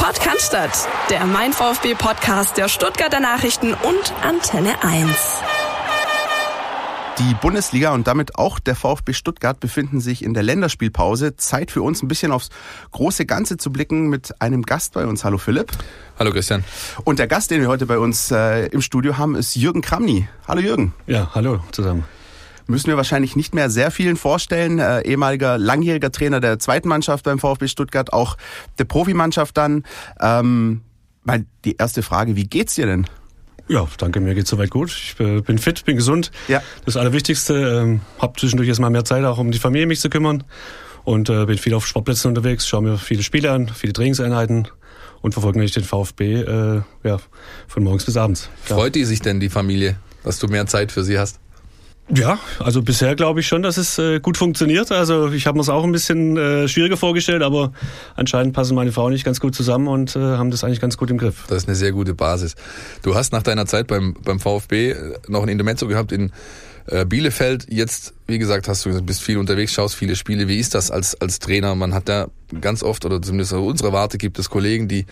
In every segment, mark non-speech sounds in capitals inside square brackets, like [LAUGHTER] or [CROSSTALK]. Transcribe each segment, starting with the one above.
Podcast, der Mein VfB Podcast der Stuttgarter Nachrichten und Antenne 1. Die Bundesliga und damit auch der VfB Stuttgart befinden sich in der Länderspielpause. Zeit für uns ein bisschen aufs große Ganze zu blicken mit einem Gast bei uns. Hallo Philipp. Hallo Christian. Und der Gast, den wir heute bei uns äh, im Studio haben, ist Jürgen Kramny. Hallo Jürgen. Ja, hallo zusammen. Müssen wir wahrscheinlich nicht mehr sehr vielen vorstellen. Äh, ehemaliger langjähriger Trainer der zweiten Mannschaft beim VfB Stuttgart, auch der Profimannschaft dann. Ähm, mal die erste Frage, wie geht's dir denn? Ja, danke, mir geht's soweit gut. Ich äh, bin fit, bin gesund. Ja. Das Allerwichtigste. Ähm, hab zwischendurch jetzt mal mehr Zeit, auch um die Familie mich zu kümmern. Und äh, bin viel auf Sportplätzen unterwegs, schaue mir viele Spiele an, viele Trainingseinheiten und verfolge natürlich den VfB äh, ja, von morgens bis abends. Freut die sich denn, die Familie, dass du mehr Zeit für sie hast? Ja, also bisher glaube ich schon, dass es äh, gut funktioniert. Also ich habe mir es auch ein bisschen äh, schwieriger vorgestellt, aber anscheinend passen meine Frau nicht ganz gut zusammen und äh, haben das eigentlich ganz gut im Griff. Das ist eine sehr gute Basis. Du hast nach deiner Zeit beim, beim VfB noch ein Intermezzo gehabt in äh, Bielefeld. Jetzt, wie gesagt, hast du bist viel unterwegs, schaust viele Spiele. Wie ist das als, als Trainer? Man hat da ganz oft, oder zumindest unsere Warte gibt es Kollegen, die,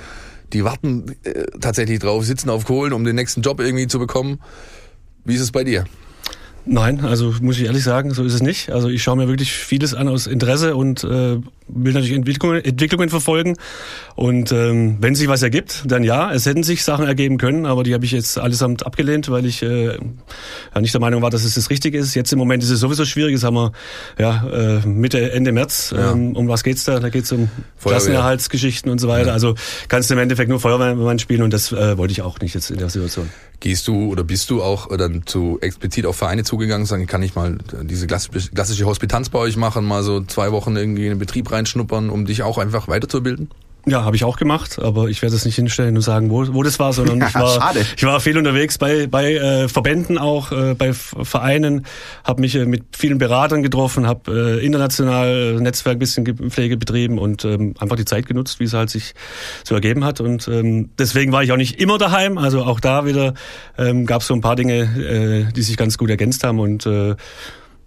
die warten äh, tatsächlich drauf, sitzen auf Kohlen, um den nächsten Job irgendwie zu bekommen. Wie ist es bei dir? Nein, also muss ich ehrlich sagen, so ist es nicht. Also ich schaue mir wirklich vieles an aus Interesse und äh, will natürlich Entwicklungen, Entwicklungen verfolgen. Und ähm, wenn sich was ergibt, dann ja, es hätten sich Sachen ergeben können, aber die habe ich jetzt allesamt abgelehnt, weil ich äh, ja, nicht der Meinung war, dass es das Richtige ist. Jetzt im Moment ist es sowieso schwierig. Jetzt haben wir ja, äh, Mitte, Ende März. Ja. Ähm, um was geht's da? Da geht's um Klassenerhaltsgeschichten und so weiter. Ja. Also kannst du im Endeffekt nur Feuerwehrmann spielen und das äh, wollte ich auch nicht jetzt in der Situation. Gehst du oder bist du auch dann zu explizit auf Vereine zugegangen, sagen, kann ich mal diese klassische Hospitanz bei euch machen, mal so zwei Wochen irgendwie in den Betrieb reinschnuppern, um dich auch einfach weiterzubilden? Ja, habe ich auch gemacht, aber ich werde es nicht hinstellen und sagen, wo, wo das war, sondern [LAUGHS] ich war, Schade. ich war viel unterwegs bei, bei äh, Verbänden auch, äh, bei Vereinen, habe mich äh, mit vielen Beratern getroffen, habe äh, international Netzwerk bisschen Pflege betrieben und ähm, einfach die Zeit genutzt, wie es halt sich so ergeben hat. Und ähm, deswegen war ich auch nicht immer daheim. Also auch da wieder ähm, gab es so ein paar Dinge, äh, die sich ganz gut ergänzt haben und äh,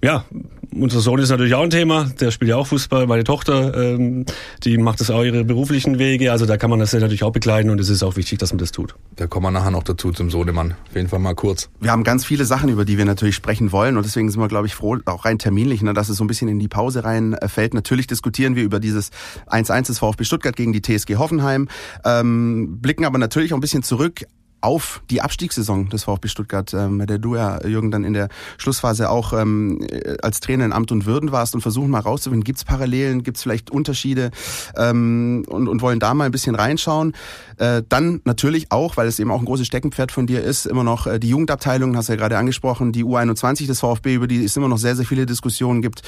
ja, unser Sohn ist natürlich auch ein Thema. Der spielt ja auch Fußball. Meine Tochter, ähm, die macht das auch ihre beruflichen Wege. Also da kann man das ja natürlich auch begleiten und es ist auch wichtig, dass man das tut. Da kommen wir nachher noch dazu zum Sohnemann. Auf jeden Fall mal kurz. Wir haben ganz viele Sachen, über die wir natürlich sprechen wollen und deswegen sind wir, glaube ich, froh, auch rein terminlich, ne, dass es so ein bisschen in die Pause reinfällt. Natürlich diskutieren wir über dieses 1-1 des VfB Stuttgart gegen die TSG Hoffenheim, ähm, blicken aber natürlich auch ein bisschen zurück auf die Abstiegssaison des VfB Stuttgart, ähm, der du ja, Jürgen, dann in der Schlussphase auch ähm, als Trainer in Amt und Würden warst und versuchen mal rauszufinden, gibt es Parallelen, gibt es vielleicht Unterschiede ähm, und, und wollen da mal ein bisschen reinschauen. Äh, dann natürlich auch, weil es eben auch ein großes Steckenpferd von dir ist, immer noch äh, die Jugendabteilung, hast du ja gerade angesprochen, die U21 des VfB, über die es immer noch sehr, sehr viele Diskussionen gibt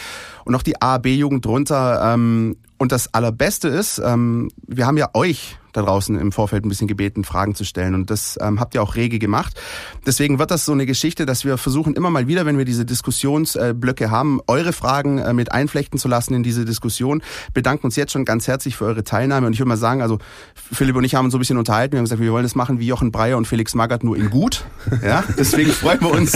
und auch die A, B-Jugend drunter. Ähm, und das Allerbeste ist, ähm, wir haben ja euch da draußen im Vorfeld ein bisschen gebeten, Fragen zu stellen. Und das ähm, habt ihr auch rege gemacht. Deswegen wird das so eine Geschichte, dass wir versuchen immer mal wieder, wenn wir diese Diskussionsblöcke haben, eure Fragen äh, mit einflechten zu lassen in diese Diskussion. Bedanken uns jetzt schon ganz herzlich für eure Teilnahme. Und ich würde mal sagen, also Philipp und ich haben uns so ein bisschen unterhalten. Wir haben gesagt, wir wollen das machen wie Jochen Breyer und Felix Magath nur in gut. [LAUGHS] Ja, deswegen freuen wir uns,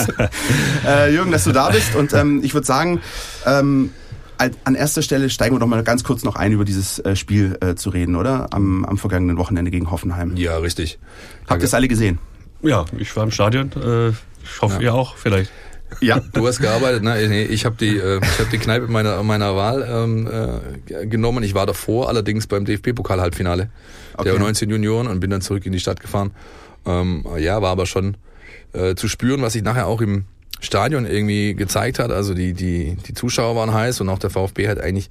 äh, Jürgen, dass du da bist. Und ähm, ich würde sagen, ähm, an erster Stelle steigen wir doch mal ganz kurz noch ein, über dieses äh, Spiel äh, zu reden, oder? Am, am vergangenen Wochenende gegen Hoffenheim. Ja, richtig. Habt ihr es alle gesehen? Ja, ich war im Stadion. Äh, ich hoffe, ja. ihr auch vielleicht. Ja, du hast gearbeitet. Ne? Nee, ich habe die, äh, ich hab die Kneipe meiner meiner Wahl ähm, äh, genommen. Ich war davor allerdings beim DFB-Pokal-Halbfinale okay. der 19 Junioren und bin dann zurück in die Stadt gefahren. Ähm, ja, war aber schon äh, zu spüren, was ich nachher auch im Stadion irgendwie gezeigt hat. Also die, die, die Zuschauer waren heiß und auch der VfB hat eigentlich,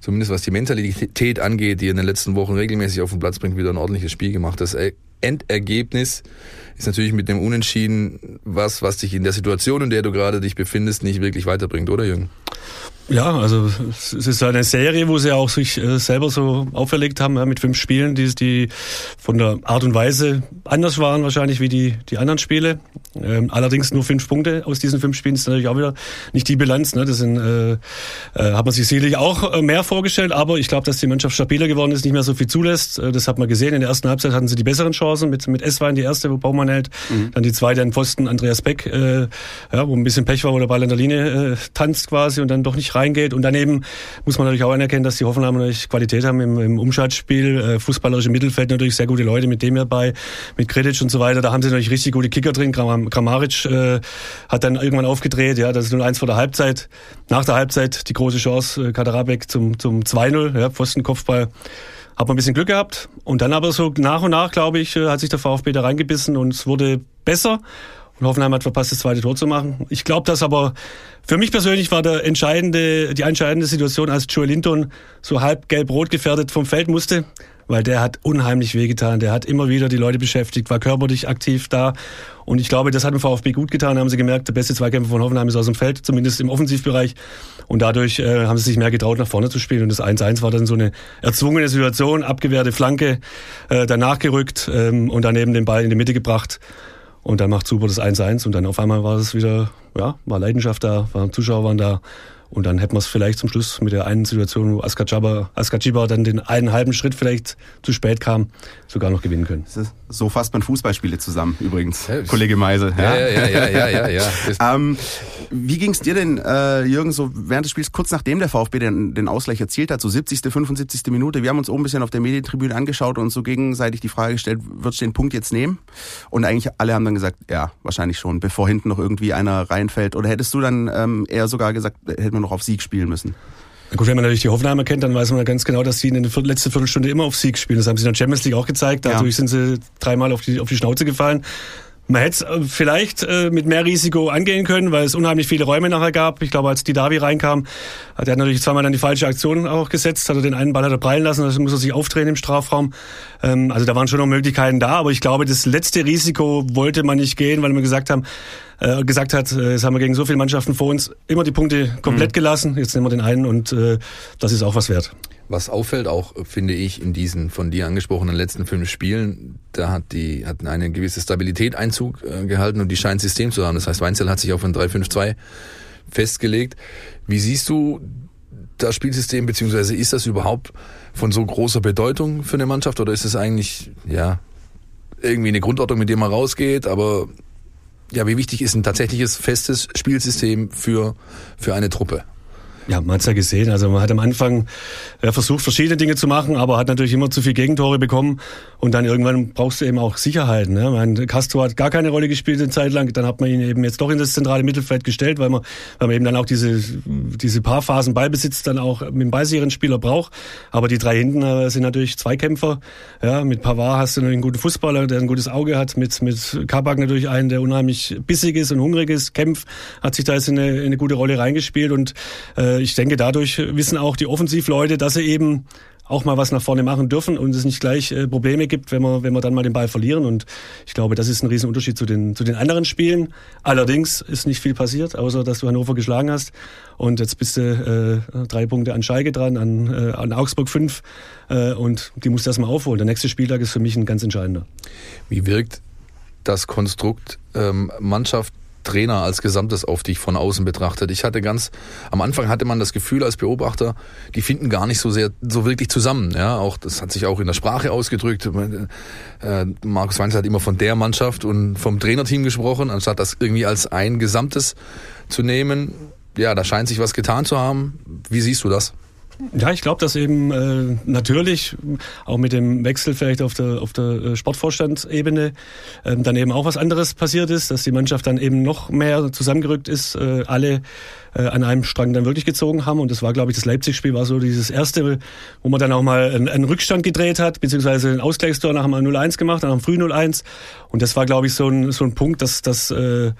zumindest was die Mentalität angeht, die in den letzten Wochen regelmäßig auf den Platz bringt, wieder ein ordentliches Spiel gemacht. Das Endergebnis ist natürlich mit dem Unentschieden was, was dich in der Situation, in der du gerade dich befindest, nicht wirklich weiterbringt, oder Jürgen? Ja, also es ist eine Serie, wo sie auch sich äh, selber so auferlegt haben ja, mit fünf Spielen, die, die von der Art und Weise anders waren wahrscheinlich wie die, die anderen Spiele. Ähm, allerdings nur fünf Punkte aus diesen fünf Spielen ist natürlich auch wieder nicht die Bilanz. Ne? Das sind, äh, äh, hat man sich sicherlich auch äh, mehr vorgestellt, aber ich glaube, dass die Mannschaft stabiler geworden ist, nicht mehr so viel zulässt. Äh, das hat man gesehen. In der ersten Halbzeit hatten sie die besseren Chancen mit, mit Esswein, die erste, wo Baumann hält, mhm. dann die zweite an Pfosten Andreas Beck, äh, ja, wo ein bisschen Pech war, wo der Ball an der Linie tanzt quasi und dann doch nicht reingeht. Und daneben muss man natürlich auch anerkennen, dass die Hoffenheimer natürlich Qualität haben im, im Umschaltspiel, äh, fußballerische Mittelfeld natürlich sehr gute Leute mit dem dabei, mit Kredic und so weiter. Da haben sie natürlich richtig gute Kicker drin. Kramaric äh, hat dann irgendwann aufgedreht, ja, das ist 0-1 vor der Halbzeit. Nach der Halbzeit die große Chance, äh, Kaderabek zum, zum 2-0, ja, Pfostenkopfball. Hat man ein bisschen Glück gehabt. Und dann aber so nach und nach, glaube ich, äh, hat sich der VfB da reingebissen und es wurde besser. Und Hoffenheim hat verpasst, das zweite Tor zu machen. Ich glaube, dass aber für mich persönlich war der entscheidende, die entscheidende Situation, als Joel Linton so halb gelb-rot gefährdet vom Feld musste weil der hat unheimlich wehgetan. Der hat immer wieder die Leute beschäftigt, war körperlich aktiv da. Und ich glaube, das hat dem VfB gut getan. Haben sie gemerkt, der beste Zweikämpfer von Hoffenheim ist aus dem Feld, zumindest im Offensivbereich. Und dadurch äh, haben sie sich mehr getraut, nach vorne zu spielen. Und das 1-1 war dann so eine erzwungene Situation, abgewehrte Flanke, äh, danach gerückt ähm, und daneben den Ball in die Mitte gebracht. Und dann macht Super das 1-1 und dann auf einmal war es wieder, ja, war Leidenschaft da, waren Zuschauer waren da und dann hätten wir es vielleicht zum Schluss mit der einen Situation, wo Askachiba dann den einen halben Schritt vielleicht zu spät kam, sogar noch gewinnen können. So fasst man Fußballspiele zusammen übrigens, ja, Kollege Meisel. Ja, ja, ja, ja, ja, ja. ja. [LAUGHS] ähm, wie ging es dir denn, äh, Jürgen, so während des Spiels, kurz nachdem der VfB den, den Ausgleich erzielt hat, so 70., 75. Minute, wir haben uns oben ein bisschen auf der Medientribüne angeschaut und so gegenseitig die Frage gestellt, würdest du den Punkt jetzt nehmen? Und eigentlich alle haben dann gesagt, ja, wahrscheinlich schon, bevor hinten noch irgendwie einer reinfällt. Oder hättest du dann ähm, eher sogar gesagt, hätten wir noch auf Sieg spielen müssen? Gut, wenn man natürlich die Hoffenheimer kennt, dann weiß man ganz genau, dass sie in der letzten Viertelstunde immer auf Sieg spielen. Das haben sie in der Champions League auch gezeigt. Dadurch ja. sind sie dreimal auf die, auf die Schnauze gefallen. Man hätte es äh, vielleicht äh, mit mehr Risiko angehen können, weil es unheimlich viele Räume nachher gab. Ich glaube, als die Davi reinkam, hat er natürlich zweimal dann die falsche Aktion auch gesetzt, hat er den einen Ball hat er prallen lassen, also muss er sich aufdrehen im Strafraum. Ähm, also da waren schon noch Möglichkeiten da, aber ich glaube, das letzte Risiko wollte man nicht gehen, weil wir gesagt haben, äh, gesagt hat, äh, jetzt haben wir gegen so viele Mannschaften vor uns immer die Punkte komplett mhm. gelassen, jetzt nehmen wir den einen und äh, das ist auch was wert. Was auffällt auch, finde ich, in diesen von dir angesprochenen letzten fünf Spielen, da hat die, hat eine gewisse Stabilität Einzug äh, gehalten und die scheint System zu haben. Das heißt, Weinzel hat sich auf ein 3-5-2 festgelegt. Wie siehst du das Spielsystem, beziehungsweise ist das überhaupt von so großer Bedeutung für eine Mannschaft oder ist es eigentlich, ja, irgendwie eine Grundordnung, mit der man rausgeht, aber ja, wie wichtig ist ein tatsächliches festes Spielsystem für, für eine Truppe? Ja, man hat's ja gesehen. Also man hat am Anfang ja, versucht, verschiedene Dinge zu machen, aber hat natürlich immer zu viel Gegentore bekommen. Und dann irgendwann brauchst du eben auch Sicherheit. Ne? Mein Castro hat gar keine Rolle gespielt eine Zeit lang. Dann hat man ihn eben jetzt doch in das zentrale Mittelfeld gestellt, weil man, weil man eben dann auch diese, diese paar Phasen Ballbesitz dann auch mit dem ballsicheren Spieler braucht. Aber die drei hinten äh, sind natürlich Zweikämpfer. Ja, mit Pavard hast du einen guten Fußballer, der ein gutes Auge hat. Mit, mit Kabak natürlich einen, der unheimlich bissig ist und hungrig ist. Kempf hat sich da jetzt in eine, in eine gute Rolle reingespielt und äh, ich denke, dadurch wissen auch die Offensivleute, dass sie eben auch mal was nach vorne machen dürfen und es nicht gleich äh, Probleme gibt, wenn wir, wenn wir dann mal den Ball verlieren. Und ich glaube, das ist ein Riesenunterschied zu den, zu den anderen Spielen. Allerdings ist nicht viel passiert, außer dass du Hannover geschlagen hast. Und jetzt bist du äh, drei Punkte an Schalke dran, an, äh, an Augsburg fünf. Äh, und die musst du erstmal aufholen. Der nächste Spieltag ist für mich ein ganz entscheidender. Wie wirkt das Konstrukt ähm, Mannschaft Trainer als Gesamtes auf dich von außen betrachtet. Ich hatte ganz, am Anfang hatte man das Gefühl als Beobachter, die finden gar nicht so sehr, so wirklich zusammen. Ja, auch, das hat sich auch in der Sprache ausgedrückt. Äh, Markus Weinz hat immer von der Mannschaft und vom Trainerteam gesprochen, anstatt das irgendwie als ein Gesamtes zu nehmen. Ja, da scheint sich was getan zu haben. Wie siehst du das? Ja, ich glaube, dass eben äh, natürlich auch mit dem Wechsel vielleicht auf der auf der äh, Sportvorstandsebene äh, dann eben auch was anderes passiert ist, dass die Mannschaft dann eben noch mehr zusammengerückt ist, äh, alle äh, an einem Strang dann wirklich gezogen haben. Und das war, glaube ich, das Leipzig-Spiel war so dieses erste, wo man dann auch mal einen, einen Rückstand gedreht hat, beziehungsweise ein Ausgleichstor nach dem 0-1 gemacht, dann am früh 0-1 und das war, glaube ich, so ein so ein Punkt, dass das äh,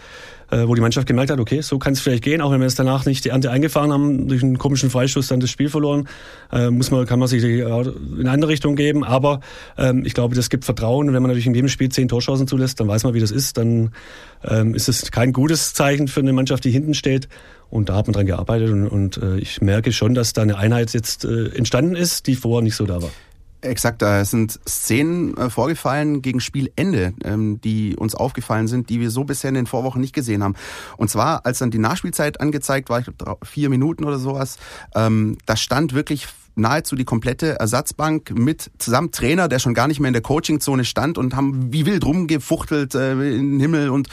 wo die Mannschaft gemerkt hat, okay, so kann es vielleicht gehen, auch wenn wir es danach nicht die Ernte eingefahren haben, durch einen komischen Freistoß dann das Spiel verloren, äh, muss man, kann man sich in eine andere Richtung geben. Aber ähm, ich glaube, das gibt Vertrauen. Wenn man natürlich in jedem Spiel zehn Torchancen zulässt, dann weiß man, wie das ist. Dann ähm, ist es kein gutes Zeichen für eine Mannschaft, die hinten steht. Und da hat man dran gearbeitet und, und äh, ich merke schon, dass da eine Einheit jetzt äh, entstanden ist, die vorher nicht so da war. Exakt, da sind Szenen äh, vorgefallen gegen Spielende, ähm, die uns aufgefallen sind, die wir so bisher in den Vorwochen nicht gesehen haben. Und zwar, als dann die Nachspielzeit angezeigt war, ich glaube vier Minuten oder sowas, ähm, da stand wirklich nahezu die komplette Ersatzbank mit zusammen Trainer, der schon gar nicht mehr in der Coachingzone stand und haben wie wild rumgefuchtelt äh, in den Himmel und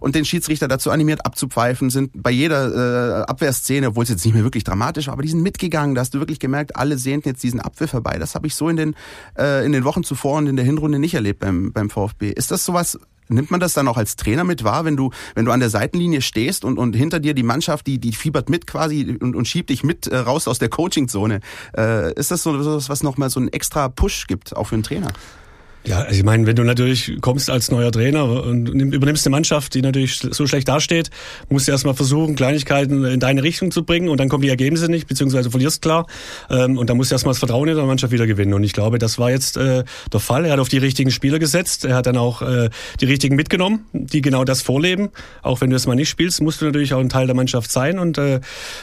und den Schiedsrichter dazu animiert abzupfeifen, sind bei jeder äh, Abwehrszene, obwohl es jetzt nicht mehr wirklich dramatisch war, aber die sind mitgegangen. Da hast du wirklich gemerkt, alle sehnten jetzt diesen Abwehr vorbei. Das habe ich so in den äh, in den Wochen zuvor und in der Hinrunde nicht erlebt beim beim VfB. Ist das sowas Nimmt man das dann auch als Trainer mit wahr, wenn du, wenn du an der Seitenlinie stehst und, und hinter dir die Mannschaft, die, die fiebert mit quasi und, und schiebt dich mit äh, raus aus der Coachingzone? Äh, ist das so was, was nochmal so einen extra Push gibt, auch für einen Trainer? Ja, also ich meine, wenn du natürlich kommst als neuer Trainer und übernimmst eine Mannschaft, die natürlich so schlecht dasteht, musst du erstmal versuchen, Kleinigkeiten in deine Richtung zu bringen und dann kommen die Ergebnisse nicht, beziehungsweise verlierst klar. Ähm, und dann musst du erstmal das Vertrauen in der Mannschaft wieder gewinnen. Und ich glaube, das war jetzt äh, der Fall. Er hat auf die richtigen Spieler gesetzt, er hat dann auch äh, die richtigen mitgenommen, die genau das vorleben. Auch wenn du es mal nicht spielst, musst du natürlich auch ein Teil der Mannschaft sein. Und äh,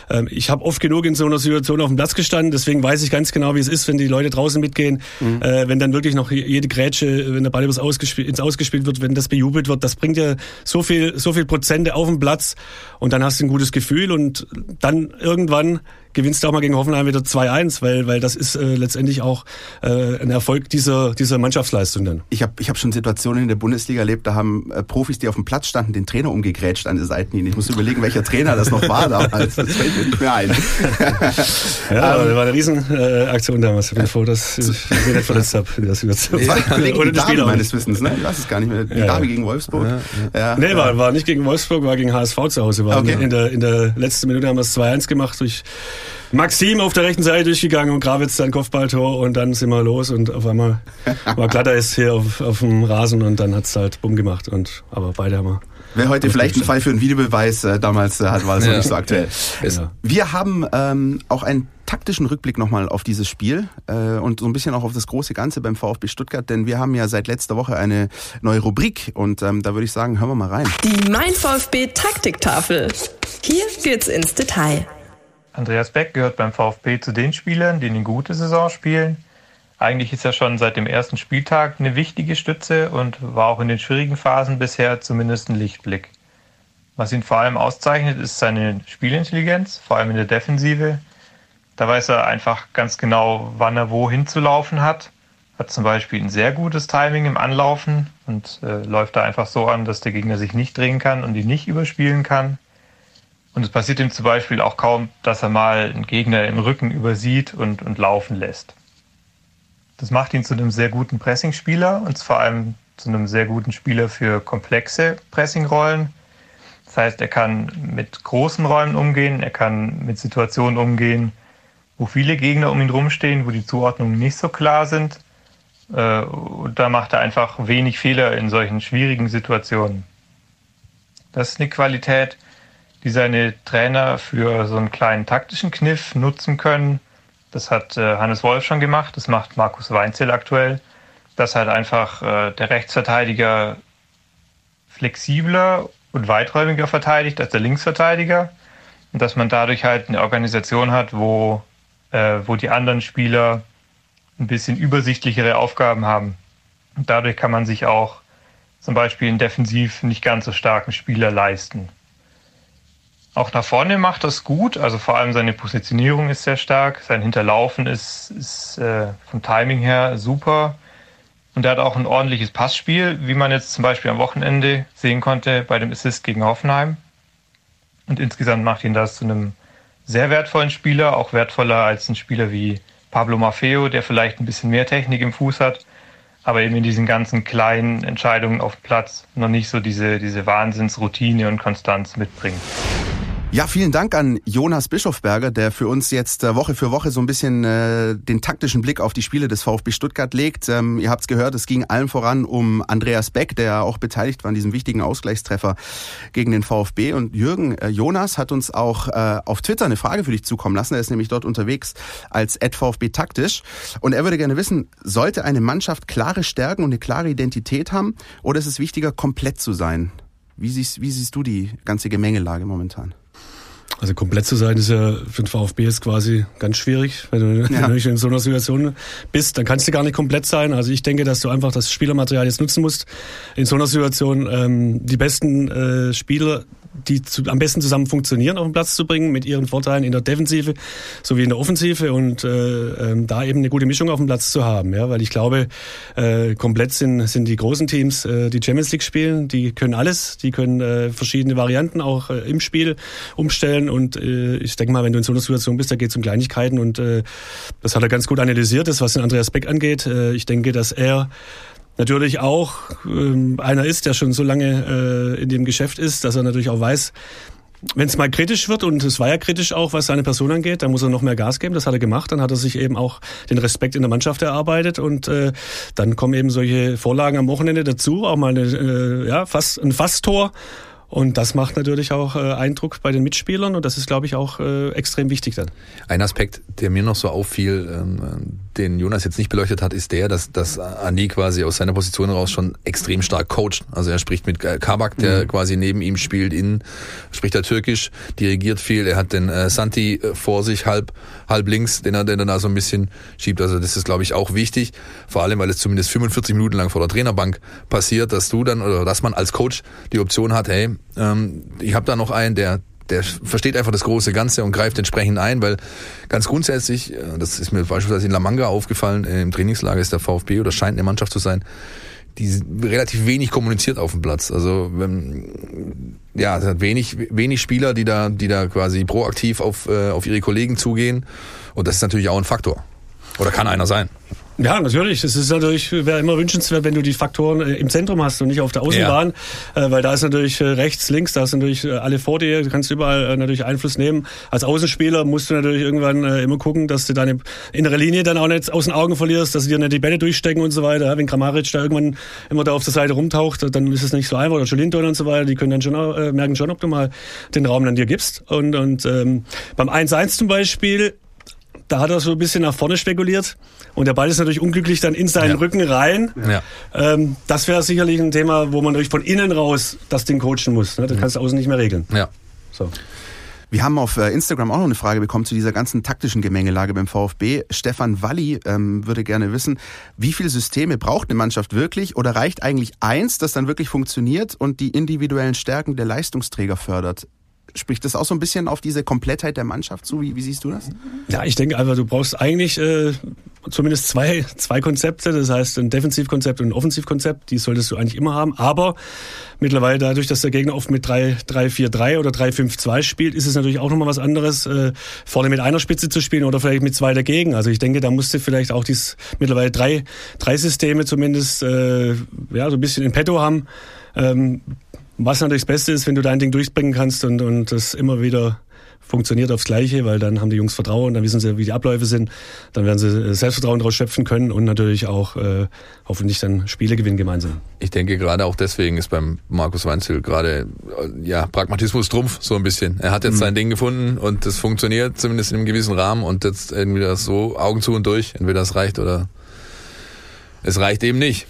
ähm, ich habe oft genug in so einer Situation auf dem Platz gestanden, deswegen weiß ich ganz genau, wie es ist, wenn die Leute draußen mitgehen, mhm. wenn dann wirklich noch jede Grätsche Grätsche, wenn der Ball ins Ausgespielt wird, wenn das bejubelt wird, das bringt ja so viel, so viel Prozente auf den Platz und dann hast du ein gutes Gefühl und dann irgendwann gewinnst du auch mal gegen Hoffenheim wieder 2-1, weil, weil das ist äh, letztendlich auch äh, ein Erfolg dieser, dieser Mannschaftsleistung dann. Ich habe ich hab schon Situationen in der Bundesliga erlebt, da haben äh, Profis, die auf dem Platz standen, den Trainer umgegrätscht an der Seitenlinie. Ich muss überlegen, welcher Trainer das noch war damals. Das fällt mir nicht mehr ein. [LAUGHS] ja, ähm, das war eine Riesenaktion äh, damals. Ich bin froh, dass ich mich nicht verletzt habe. Ja, [LAUGHS] Oder die Spieler meines Wissens, ne? Ich weiß es gar nicht mehr. Die ja, Dame gegen Wolfsburg. Ja, ja. Nee, war, war nicht gegen Wolfsburg, war gegen HSV zu Hause. War okay. in, der, in der letzten Minute haben wir es 2-1 gemacht durch Maxim auf der rechten Seite durchgegangen und Gravitz dann Kopfballtor und dann sind wir los und auf einmal war Glatter ist hier auf, auf dem Rasen und dann hat's halt bumm gemacht und aber beide haben wir Wäre heute vielleicht ein Fall für einen Videobeweis. Äh, damals äh, war es ja. noch nicht so aktuell. Ja. Wir haben ähm, auch einen taktischen Rückblick nochmal auf dieses Spiel äh, und so ein bisschen auch auf das große Ganze beim VfB Stuttgart, denn wir haben ja seit letzter Woche eine neue Rubrik und ähm, da würde ich sagen, hören wir mal rein. Die Mein VfB Taktiktafel. Hier geht's ins Detail. Andreas Beck gehört beim VfB zu den Spielern, die eine gute Saison spielen. Eigentlich ist er schon seit dem ersten Spieltag eine wichtige Stütze und war auch in den schwierigen Phasen bisher zumindest ein Lichtblick. Was ihn vor allem auszeichnet, ist seine Spielintelligenz, vor allem in der Defensive. Da weiß er einfach ganz genau, wann er wo hinzulaufen hat. Hat zum Beispiel ein sehr gutes Timing im Anlaufen und äh, läuft da einfach so an, dass der Gegner sich nicht drehen kann und ihn nicht überspielen kann. Und es passiert ihm zum Beispiel auch kaum, dass er mal einen Gegner im Rücken übersieht und, und laufen lässt. Das macht ihn zu einem sehr guten Pressingspieler und vor allem zu einem sehr guten Spieler für komplexe Pressingrollen. Das heißt, er kann mit großen Räumen umgehen, er kann mit Situationen umgehen, wo viele Gegner um ihn rumstehen, wo die Zuordnungen nicht so klar sind. Äh, und da macht er einfach wenig Fehler in solchen schwierigen Situationen. Das ist eine Qualität, die seine Trainer für so einen kleinen taktischen Kniff nutzen können. Das hat äh, Hannes Wolf schon gemacht, das macht Markus Weinzel aktuell, dass halt einfach äh, der Rechtsverteidiger flexibler und weiträumiger verteidigt als der Linksverteidiger und dass man dadurch halt eine Organisation hat, wo, äh, wo die anderen Spieler ein bisschen übersichtlichere Aufgaben haben. Und dadurch kann man sich auch zum Beispiel einen defensiv nicht ganz so starken Spieler leisten. Auch nach vorne macht das gut, also vor allem seine Positionierung ist sehr stark, sein Hinterlaufen ist, ist äh, vom Timing her super und er hat auch ein ordentliches Passspiel, wie man jetzt zum Beispiel am Wochenende sehen konnte bei dem Assist gegen Hoffenheim. Und insgesamt macht ihn das zu einem sehr wertvollen Spieler, auch wertvoller als ein Spieler wie Pablo Maffeo, der vielleicht ein bisschen mehr Technik im Fuß hat, aber eben in diesen ganzen kleinen Entscheidungen auf Platz noch nicht so diese, diese Wahnsinnsroutine und Konstanz mitbringt. Ja, vielen Dank an Jonas Bischofberger, der für uns jetzt äh, Woche für Woche so ein bisschen äh, den taktischen Blick auf die Spiele des VfB Stuttgart legt. Ähm, ihr habt es gehört, es ging allen voran um Andreas Beck, der auch beteiligt war an diesem wichtigen Ausgleichstreffer gegen den VfB. Und Jürgen äh, Jonas hat uns auch äh, auf Twitter eine Frage für dich zukommen lassen. Er ist nämlich dort unterwegs als VfB taktisch. Und er würde gerne wissen, sollte eine Mannschaft klare Stärken und eine klare Identität haben oder ist es wichtiger, komplett zu sein? Wie siehst, wie siehst du die ganze Gemengelage momentan? Also komplett zu sein ist ja für den VfB jetzt quasi ganz schwierig. Wenn du, ja. in so einer Situation bist, dann kannst du gar nicht komplett sein. Also ich denke, dass du einfach das Spielermaterial jetzt nutzen musst. In so einer Situation ähm, die besten äh, Spieler die zu, am besten zusammen funktionieren, auf den Platz zu bringen, mit ihren Vorteilen in der Defensive sowie in der Offensive und äh, ähm, da eben eine gute Mischung auf dem Platz zu haben. Ja, weil ich glaube, äh, komplett sind, sind die großen Teams, äh, die Champions League spielen, die können alles, die können äh, verschiedene Varianten auch äh, im Spiel umstellen und äh, ich denke mal, wenn du in so einer Situation bist, da geht es um Kleinigkeiten und äh, das hat er ganz gut analysiert, das was den Andreas Beck angeht. Äh, ich denke, dass er natürlich auch ähm, einer ist, der schon so lange äh, in dem Geschäft ist, dass er natürlich auch weiß, wenn es mal kritisch wird, und es war ja kritisch auch, was seine Person angeht, dann muss er noch mehr Gas geben. Das hat er gemacht. Dann hat er sich eben auch den Respekt in der Mannschaft erarbeitet. Und äh, dann kommen eben solche Vorlagen am Wochenende dazu. Auch mal eine, äh, ja, fast, ein Fasttor. Und das macht natürlich auch äh, Eindruck bei den Mitspielern und das ist, glaube ich, auch äh, extrem wichtig dann. Ein Aspekt, der mir noch so auffiel, ähm, den Jonas jetzt nicht beleuchtet hat, ist der, dass, dass Ani quasi aus seiner Position heraus schon extrem stark coacht. Also er spricht mit Kabak, der mhm. quasi neben ihm spielt, in spricht er Türkisch, dirigiert viel. Er hat den äh, Santi äh, vor sich halb halb links, den er, den er da so ein bisschen schiebt. Also das ist, glaube ich, auch wichtig. Vor allem, weil es zumindest 45 Minuten lang vor der Trainerbank passiert, dass du dann oder dass man als Coach die Option hat, hey, ähm, ich habe da noch einen, der der versteht einfach das große Ganze und greift entsprechend ein, weil ganz grundsätzlich, äh, das ist mir beispielsweise in La Manga aufgefallen, äh, im Trainingslager ist der VfB oder scheint eine Mannschaft zu sein, die relativ wenig kommuniziert auf dem Platz. Also wenn, ja, es hat wenig wenig Spieler, die da die da quasi proaktiv auf äh, auf ihre Kollegen zugehen und das ist natürlich auch ein Faktor. Oder kann einer sein? Ja, natürlich. Es ist natürlich, wäre immer wünschenswert, wenn du die Faktoren äh, im Zentrum hast und nicht auf der Außenbahn, ja. äh, weil da ist natürlich äh, rechts, links, da ist natürlich alle vor dir, du kannst überall natürlich Einfluss nehmen. Als Außenspieler musst du natürlich irgendwann immer gucken, dass du deine innere Linie dann auch nicht aus den Augen verlierst, dass sie dir nicht die Bälle durchstecken und so weiter. Wenn Kramaric da irgendwann immer da auf der Seite rumtaucht, dann ist es nicht so einfach. Oder Jolinton und so weiter, die können dann schon merken schon, ob du mal den Raum dann dir gibst. Und, und ähm, beim 1-1 zum Beispiel da hat er so ein bisschen nach vorne spekuliert und der Ball ist natürlich unglücklich dann in seinen ja. Rücken rein. Ja. Ähm, das wäre sicherlich ein Thema, wo man natürlich von innen raus das Ding coachen muss. Ne? Das mhm. kannst du außen nicht mehr regeln. Ja. So. Wir haben auf äh, Instagram auch noch eine Frage bekommen zu dieser ganzen taktischen Gemengelage beim VfB. Stefan Walli ähm, würde gerne wissen, wie viele Systeme braucht eine Mannschaft wirklich oder reicht eigentlich eins, das dann wirklich funktioniert und die individuellen Stärken der Leistungsträger fördert? Spricht das auch so ein bisschen auf diese Komplettheit der Mannschaft zu? Wie, wie siehst du das? Ja, ich denke einfach, du brauchst eigentlich äh, zumindest zwei, zwei Konzepte. Das heißt, ein Defensivkonzept und ein Offensivkonzept. Die solltest du eigentlich immer haben. Aber mittlerweile dadurch, dass der Gegner oft mit 3-4-3 oder 3-5-2 spielt, ist es natürlich auch nochmal was anderes, äh, vorne mit einer Spitze zu spielen oder vielleicht mit zwei dagegen. Also ich denke, da musste vielleicht auch dies mittlerweile drei, drei Systeme zumindest äh, ja, so ein bisschen in petto haben. Ähm, was natürlich das Beste ist, wenn du dein Ding durchbringen kannst und, und das immer wieder funktioniert aufs Gleiche, weil dann haben die Jungs Vertrauen, dann wissen sie, wie die Abläufe sind, dann werden sie Selbstvertrauen daraus schöpfen können und natürlich auch äh, hoffentlich dann Spiele gewinnen gemeinsam. Ich denke gerade auch deswegen ist beim Markus Weinzel gerade äh, ja Pragmatismus Trumpf so ein bisschen. Er hat jetzt mhm. sein Ding gefunden und das funktioniert zumindest in einem gewissen Rahmen und jetzt irgendwie das so Augen zu und durch, entweder es reicht oder es reicht eben nicht.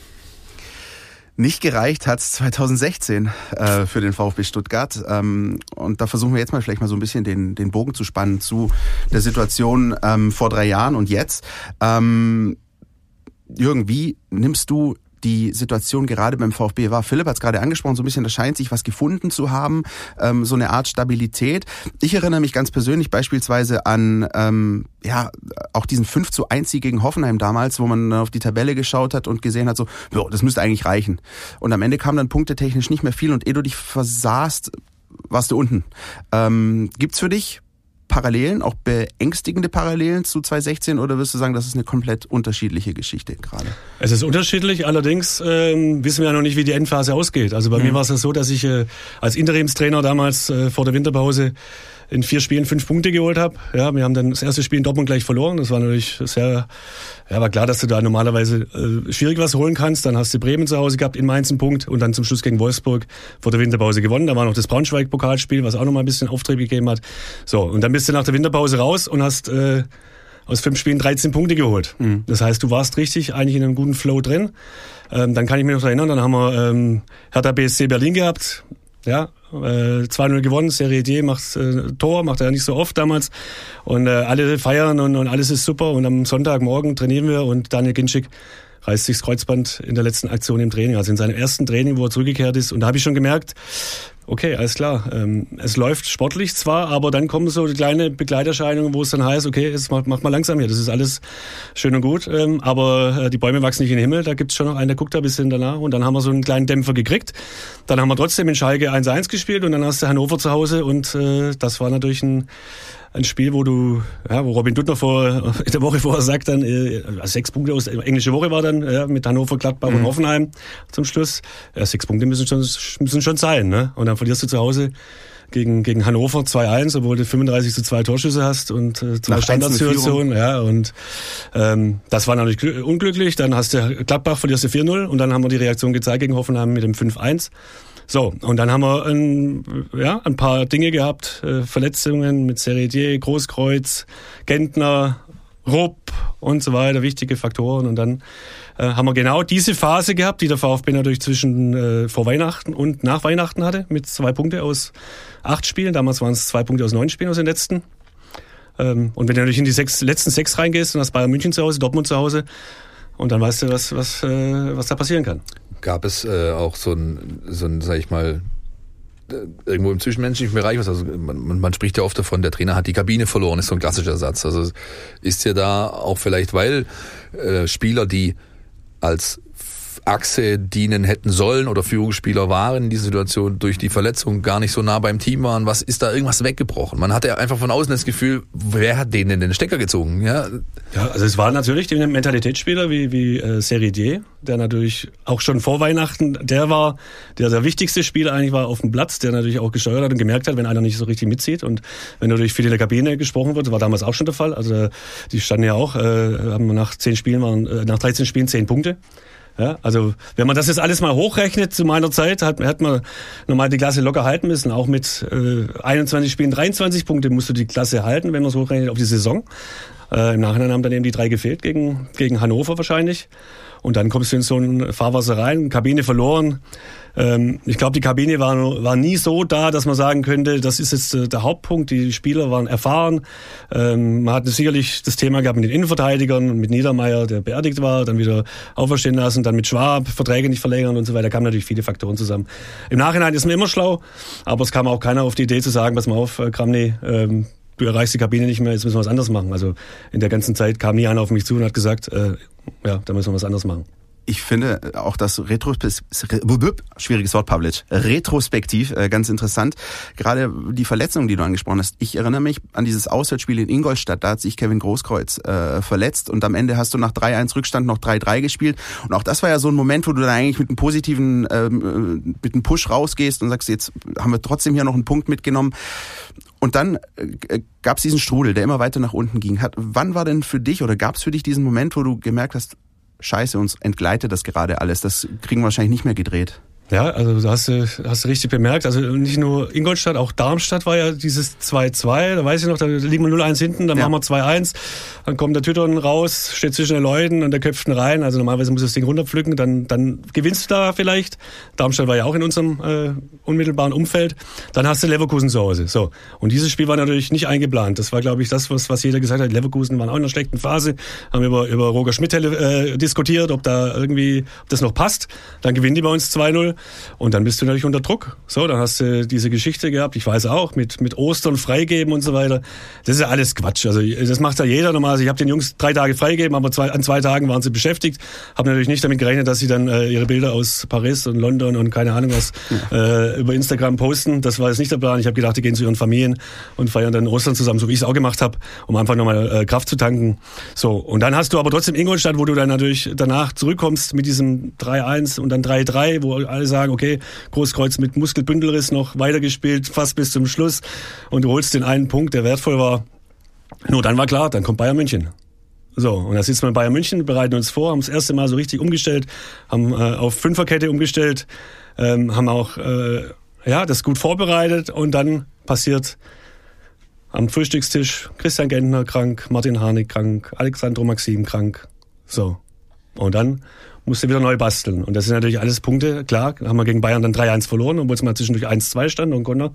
Nicht gereicht hat's 2016 äh, für den VfB Stuttgart. Ähm, und da versuchen wir jetzt mal vielleicht mal so ein bisschen den, den Bogen zu spannen zu der Situation ähm, vor drei Jahren und jetzt. Ähm, Jürgen, wie nimmst du die Situation gerade beim VfB war. Philipp hat es gerade angesprochen, so ein bisschen, da scheint sich was gefunden zu haben, ähm, so eine Art Stabilität. Ich erinnere mich ganz persönlich beispielsweise an ähm, ja auch diesen 5 zu 1 Sieg gegen Hoffenheim damals, wo man auf die Tabelle geschaut hat und gesehen hat, so, jo, das müsste eigentlich reichen. Und am Ende kam dann punktetechnisch nicht mehr viel und ehe du dich versahst, warst du unten. Ähm, gibt's für dich Parallelen, auch beängstigende Parallelen zu 2016 oder wirst du sagen, das ist eine komplett unterschiedliche Geschichte gerade? Es ist unterschiedlich, allerdings ähm, wissen wir ja noch nicht, wie die Endphase ausgeht. Also bei mhm. mir war es ja so, dass ich äh, als Interimstrainer damals äh, vor der Winterpause in vier Spielen fünf Punkte geholt habe. Ja, wir haben dann das erste Spiel in Dortmund gleich verloren. Das war natürlich sehr, ja, war klar, dass du da normalerweise äh, schwierig was holen kannst. Dann hast du Bremen zu Hause gehabt, in Mainz einen Punkt und dann zum Schluss gegen Wolfsburg vor der Winterpause gewonnen. Da war noch das Braunschweig-Pokalspiel, was auch noch mal ein bisschen Auftrieb gegeben hat. So, und dann bist du nach der Winterpause raus und hast äh, aus fünf Spielen 13 Punkte geholt. Mhm. Das heißt, du warst richtig eigentlich in einem guten Flow drin. Ähm, dann kann ich mich noch erinnern, dann haben wir ähm, Hertha BSC Berlin gehabt. Ja, äh, 2-0 gewonnen, Serie D macht äh, Tor, macht er ja nicht so oft damals. Und äh, alle feiern und, und alles ist super. Und am Sonntagmorgen trainieren wir und Daniel Ginczek reißt sich das Kreuzband in der letzten Aktion im Training, also in seinem ersten Training, wo er zurückgekehrt ist. Und da habe ich schon gemerkt, okay, alles klar. Ähm, es läuft sportlich zwar, aber dann kommen so kleine Begleiterscheinungen, wo es dann heißt, okay, jetzt mach, mach mal langsam hier, das ist alles schön und gut, ähm, aber äh, die Bäume wachsen nicht in den Himmel, da gibt's schon noch einen, der guckt da ein bisschen danach und dann haben wir so einen kleinen Dämpfer gekriegt. Dann haben wir trotzdem in Schalke 1-1 gespielt und dann hast du Hannover zu Hause und äh, das war natürlich ein ein Spiel, wo du, ja, wo Robin Duttner vor, [LAUGHS] in der Woche vorher sagt dann, äh, sechs Punkte aus, englische Woche war dann, ja, mit Hannover, Gladbach mhm. und Hoffenheim zum Schluss. Ja, sechs Punkte müssen schon, müssen schon sein, ne? Und dann verlierst du zu Hause gegen, gegen Hannover 2-1, obwohl du 35 zu 2 Torschüsse hast und äh, zwei Standardsituationen. Ja, und ähm, das war natürlich unglücklich. Dann hast du Gladbach, verlierst du 4-0 und dann haben wir die Reaktion gezeigt gegen Hoffenheim mit dem 5-1. So, und dann haben wir ein, ja, ein paar Dinge gehabt, äh, Verletzungen mit Seredier, Großkreuz, Gentner, Rupp und so weiter, wichtige Faktoren. Und dann äh, haben wir genau diese Phase gehabt, die der VfB natürlich zwischen äh, vor Weihnachten und nach Weihnachten hatte, mit zwei Punkte aus acht Spielen. Damals waren es zwei Punkte aus neun Spielen aus den letzten. Ähm, und wenn du natürlich in die sechs, letzten sechs reingehst und hast Bayern München zu Hause, Dortmund zu Hause, und dann weißt du, was, was, äh, was da passieren kann gab es äh, auch so ein, so ein, sag ich mal, irgendwo im zwischenmenschlichen Bereich, also man, man spricht ja oft davon, der Trainer hat die Kabine verloren, ist so ein klassischer Satz. Also ist ja da auch vielleicht, weil äh, Spieler, die als Achse dienen hätten sollen oder Führungsspieler waren in dieser Situation durch die Verletzung gar nicht so nah beim Team waren. Was ist da irgendwas weggebrochen? Man hatte einfach von außen das Gefühl, wer hat denen den Stecker gezogen? Ja, ja also es war natürlich der Mentalitätsspieler wie, wie äh, Seridier, der natürlich auch schon vor Weihnachten, der war der, der wichtigste Spieler eigentlich war auf dem Platz, der natürlich auch gesteuert hat und gemerkt hat, wenn einer nicht so richtig mitzieht und wenn natürlich viel in der Kabine gesprochen wird, war damals auch schon der Fall. Also die standen ja auch, äh, haben nach zehn Spielen waren, äh, nach 13 Spielen zehn Punkte. Ja, also wenn man das jetzt alles mal hochrechnet zu meiner Zeit, hat, hat man normal die Klasse locker halten müssen. Auch mit äh, 21 Spielen 23 Punkte musst du die Klasse halten, wenn man es hochrechnet auf die Saison. Äh, Im Nachhinein haben dann eben die drei gefehlt gegen, gegen Hannover wahrscheinlich. Und dann kommst du in so ein Fahrwasser rein, Kabine verloren. Ähm, ich glaube, die Kabine war, war nie so da, dass man sagen könnte, das ist jetzt äh, der Hauptpunkt. Die Spieler waren erfahren. Ähm, man hat sicherlich das Thema gehabt mit den Innenverteidigern, mit Niedermeyer, der beerdigt war, dann wieder auferstehen lassen, dann mit Schwab, Verträge nicht verlängern und so weiter. Da kamen natürlich viele Faktoren zusammen. Im Nachhinein ist man immer schlau, aber es kam auch keiner auf die Idee zu sagen, pass mal auf, äh, Kramny, ähm, du erreichst die Kabine nicht mehr, jetzt müssen wir was anderes machen. Also in der ganzen Zeit kam nie einer auf mich zu und hat gesagt, äh, ja, da müssen wir was anderes machen ich finde auch das Retros schwieriges Wort, Pavlic, retrospektiv äh, ganz interessant. Gerade die Verletzungen, die du angesprochen hast. Ich erinnere mich an dieses Auswärtsspiel in Ingolstadt. Da hat sich Kevin Großkreuz äh, verletzt und am Ende hast du nach 3-1 Rückstand noch 3-3 gespielt. Und auch das war ja so ein Moment, wo du dann eigentlich mit einem positiven, ähm, äh, mit einem Push rausgehst und sagst, jetzt haben wir trotzdem hier noch einen Punkt mitgenommen. Und dann äh, gab es diesen Strudel, der immer weiter nach unten ging. Hat, wann war denn für dich oder gab es für dich diesen Moment, wo du gemerkt hast, scheiße, uns entgleitet das gerade alles, das kriegen wir wahrscheinlich nicht mehr gedreht? Ja, also du hast, du richtig bemerkt. Also nicht nur Ingolstadt, auch Darmstadt war ja dieses 2-2. Da weiß ich noch, da liegen wir 0-1 hinten, dann ja. machen wir 2-1. Dann kommt der Tütern raus, steht zwischen den Leuten und der köpft ihn rein. Also normalerweise muss das Ding runterpflücken, dann, dann gewinnst du da vielleicht. Darmstadt war ja auch in unserem äh, unmittelbaren Umfeld. Dann hast du Leverkusen zu Hause. So. Und dieses Spiel war natürlich nicht eingeplant. Das war, glaube ich, das, was, was jeder gesagt hat. Leverkusen waren auch in einer schlechten Phase. Haben über, über Roger Schmidt äh, diskutiert, ob da irgendwie, ob das noch passt. Dann gewinnen die bei uns 2-0. Und dann bist du natürlich unter Druck. So, dann hast du diese Geschichte gehabt, ich weiß auch, mit, mit Ostern freigeben und so weiter. Das ist ja alles Quatsch. Also das macht ja jeder normal. Also ich habe den Jungs drei Tage freigegeben, aber zwei, an zwei Tagen waren sie beschäftigt. Habe natürlich nicht damit gerechnet, dass sie dann äh, ihre Bilder aus Paris und London und keine Ahnung was äh, über Instagram posten. Das war jetzt nicht der Plan. Ich habe gedacht, die gehen zu ihren Familien und feiern dann Ostern zusammen, so wie ich es auch gemacht habe, um einfach nochmal äh, Kraft zu tanken. So, und dann hast du aber trotzdem Ingolstadt, wo du dann natürlich danach zurückkommst mit diesem 3-1 und dann 3-3, wo alle sagen, okay, Großkreuz mit Muskelbündelriss noch weitergespielt, fast bis zum Schluss und du holst den einen Punkt, der wertvoll war. Nur dann war klar, dann kommt Bayern München. So, und da sitzen wir in Bayern München, bereiten uns vor, haben das erste Mal so richtig umgestellt, haben äh, auf Fünferkette umgestellt, ähm, haben auch äh, ja, das gut vorbereitet und dann passiert am Frühstückstisch Christian Gentner krank, Martin Harnik krank, Alexandro Maxim krank. So. Und dann musste wieder neu basteln. Und das sind natürlich alles Punkte. Klar, haben wir gegen Bayern dann 3-1 verloren, obwohl es mal zwischendurch 1-2 stand und konnte